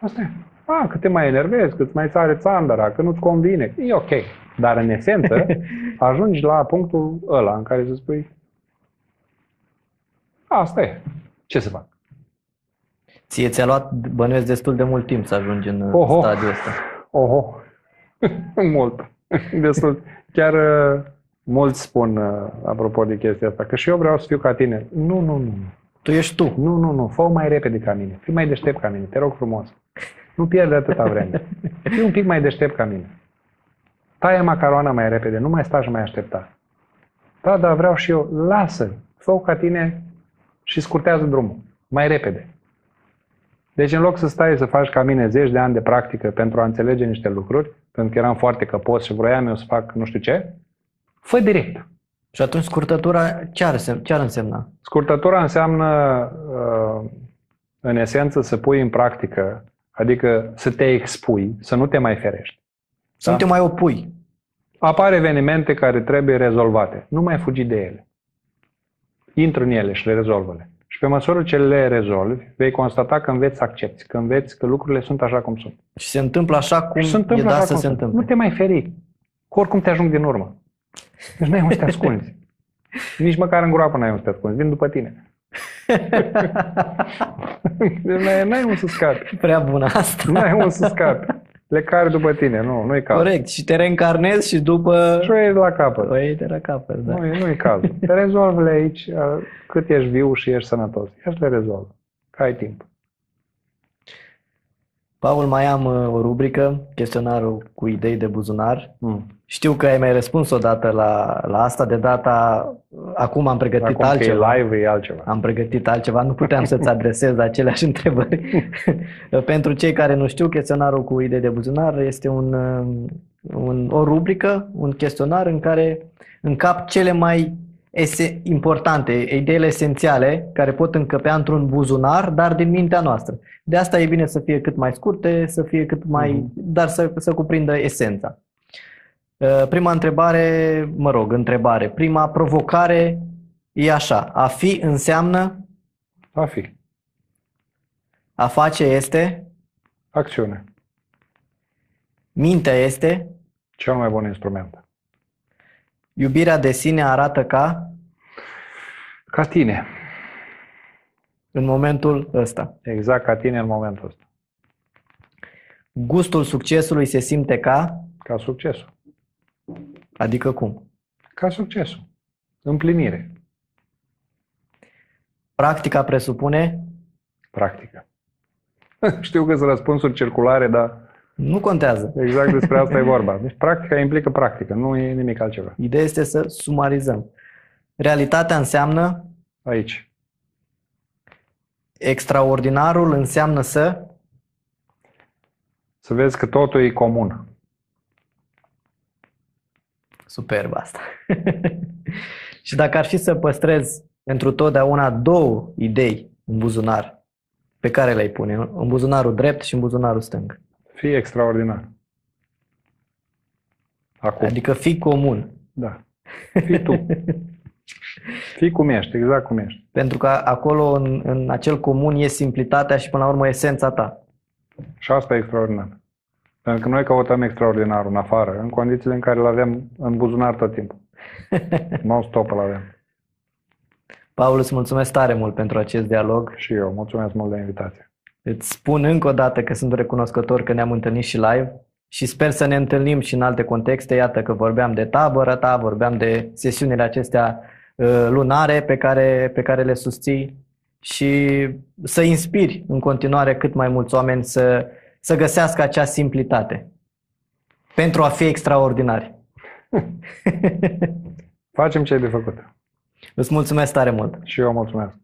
Asta e. A, că te mai enervezi, că îți mai țare țandara, că nu-ți convine. E ok. Dar în esență ajungi la punctul ăla în care să spui asta e. Ce să fac? Ție ți-a luat, bănuiesc, destul de mult timp să ajungi în uh, Oho. stadiul ăsta. Oho, mult. Destul. Chiar uh, mulți spun, uh, apropo de chestia asta, că și eu vreau să fiu ca tine. Nu, nu, nu. Tu ești tu. Nu, nu, nu. Fă mai repede ca mine. Fii mai deștept ca mine. Te rog frumos. Nu pierde atâta vreme. Fii un pic mai deștept ca mine. Taie macaroana mai repede. Nu mai sta și mai aștepta. Da, dar vreau și eu. Lasă. Fă ca tine și scurtează drumul. Mai repede. Deci în loc să stai să faci ca mine zeci de ani de practică pentru a înțelege niște lucruri, pentru că eram foarte căpos și vroiam eu să fac nu știu ce, fă direct. Și atunci scurtătura ce ar, sem- ce ar însemna? Scurtătura înseamnă, uh, în esență, să pui în practică, adică să te expui, să nu te mai ferești. Să nu Da. te mai opui. Apar evenimente care trebuie rezolvate. Nu mai fugi de ele. Intră în ele și le rezolvă-le. Și pe măsură ce le rezolvi, vei constata că înveți să accepti, că înveți că lucrurile sunt așa cum sunt. Și se întâmplă așa cum și se e întâmplă dat așa să cum se sunt. întâmple. Nu te mai feri. Că oricum te ajung din urmă. Deci n-ai unde să te ascunzi. Nici măcar în groapă n-ai unde să te ascunzi. Vin după tine. Deci n-ai, n-ai unde să scapi. Prea bună asta. N-ai unde să scapi. Le cari după tine. Nu, nu-i cazul. Corect. Și te reîncarnezi și după... Și o iei la capăt. O iei de la capăt, da. Nu, nu-i cazul. Te rezolvă aici uh, cât ești viu și ești sănătos. Ia și le rezolvă. Că ai timp. Paul, mai am uh, o rubrică, chestionarul cu idei de buzunar. Mm. Știu că ai mai răspuns odată la, la asta, de data... Acum am pregătit Acum că e altceva. live, e altceva. Am pregătit altceva, nu puteam să-ți adresez aceleași întrebări. Pentru cei care nu știu, chestionarul cu idei de buzunar este un, uh, un, o rubrică, un chestionar în care încap cele mai ese- importante, ideile esențiale care pot încăpea într-un buzunar, dar din mintea noastră. De asta e bine să fie cât mai scurte, să fie cât mai, Mhm. dar să, să cuprindă esența. Uh, Prima întrebare, mă rog, întrebare. Prima provocare e așa. A fi înseamnă, A fi. a face este, Acțiune. mintea este, Cel mai bun instrument. iubirea de sine arată ca Ca tine. în momentul ăsta. Exact ca tine în momentul ăsta. Gustul succesului se simte ca, Ca succesul. Adică cum? Ca succesul. Împlinire. Practica presupune, Practică. Știu că sunt răspunsuri circulare, dar nu contează. exact despre asta e vorba. Deci practica implică practică, nu e nimic altceva. Ideea este să sumarizăm. Realitatea înseamnă, Aici. extraordinarul înseamnă să, Să vezi că totul e comun. Superb asta. și dacă ar fi să păstrezi pentru totdeauna două idei în buzunar, pe care le-ai pune? În buzunarul drept și în buzunarul stâng. Fii extraordinar. Acum. Adică fii comun. Da. Fii tu. Fii cum ești, exact cum ești. Pentru că acolo, în, în acel comun, e simplitatea și, până la urmă, esența ta. Și asta e extraordinar. Pentru că noi căutăm extraordinarul în afară, în condițiile în care îl avem în buzunar tot timpul. Non-stop îl avem. Paul, îți mulțumesc tare mult pentru acest dialog. Și eu, mulțumesc mult de invitație. Îți spun încă o dată că sunt recunoscător că ne-am întâlnit și live și sper să ne întâlnim și în alte contexte. Iată că vorbeam de tabără ta, vorbeam de sesiunile acestea uh, lunare pe care, pe care le susții și să inspiri în continuare cât mai mulți oameni să, să găsească acea simplitate pentru a fi extraordinari. Facem ce ai de făcut. Îți mulțumesc tare mult. Și eu mulțumesc.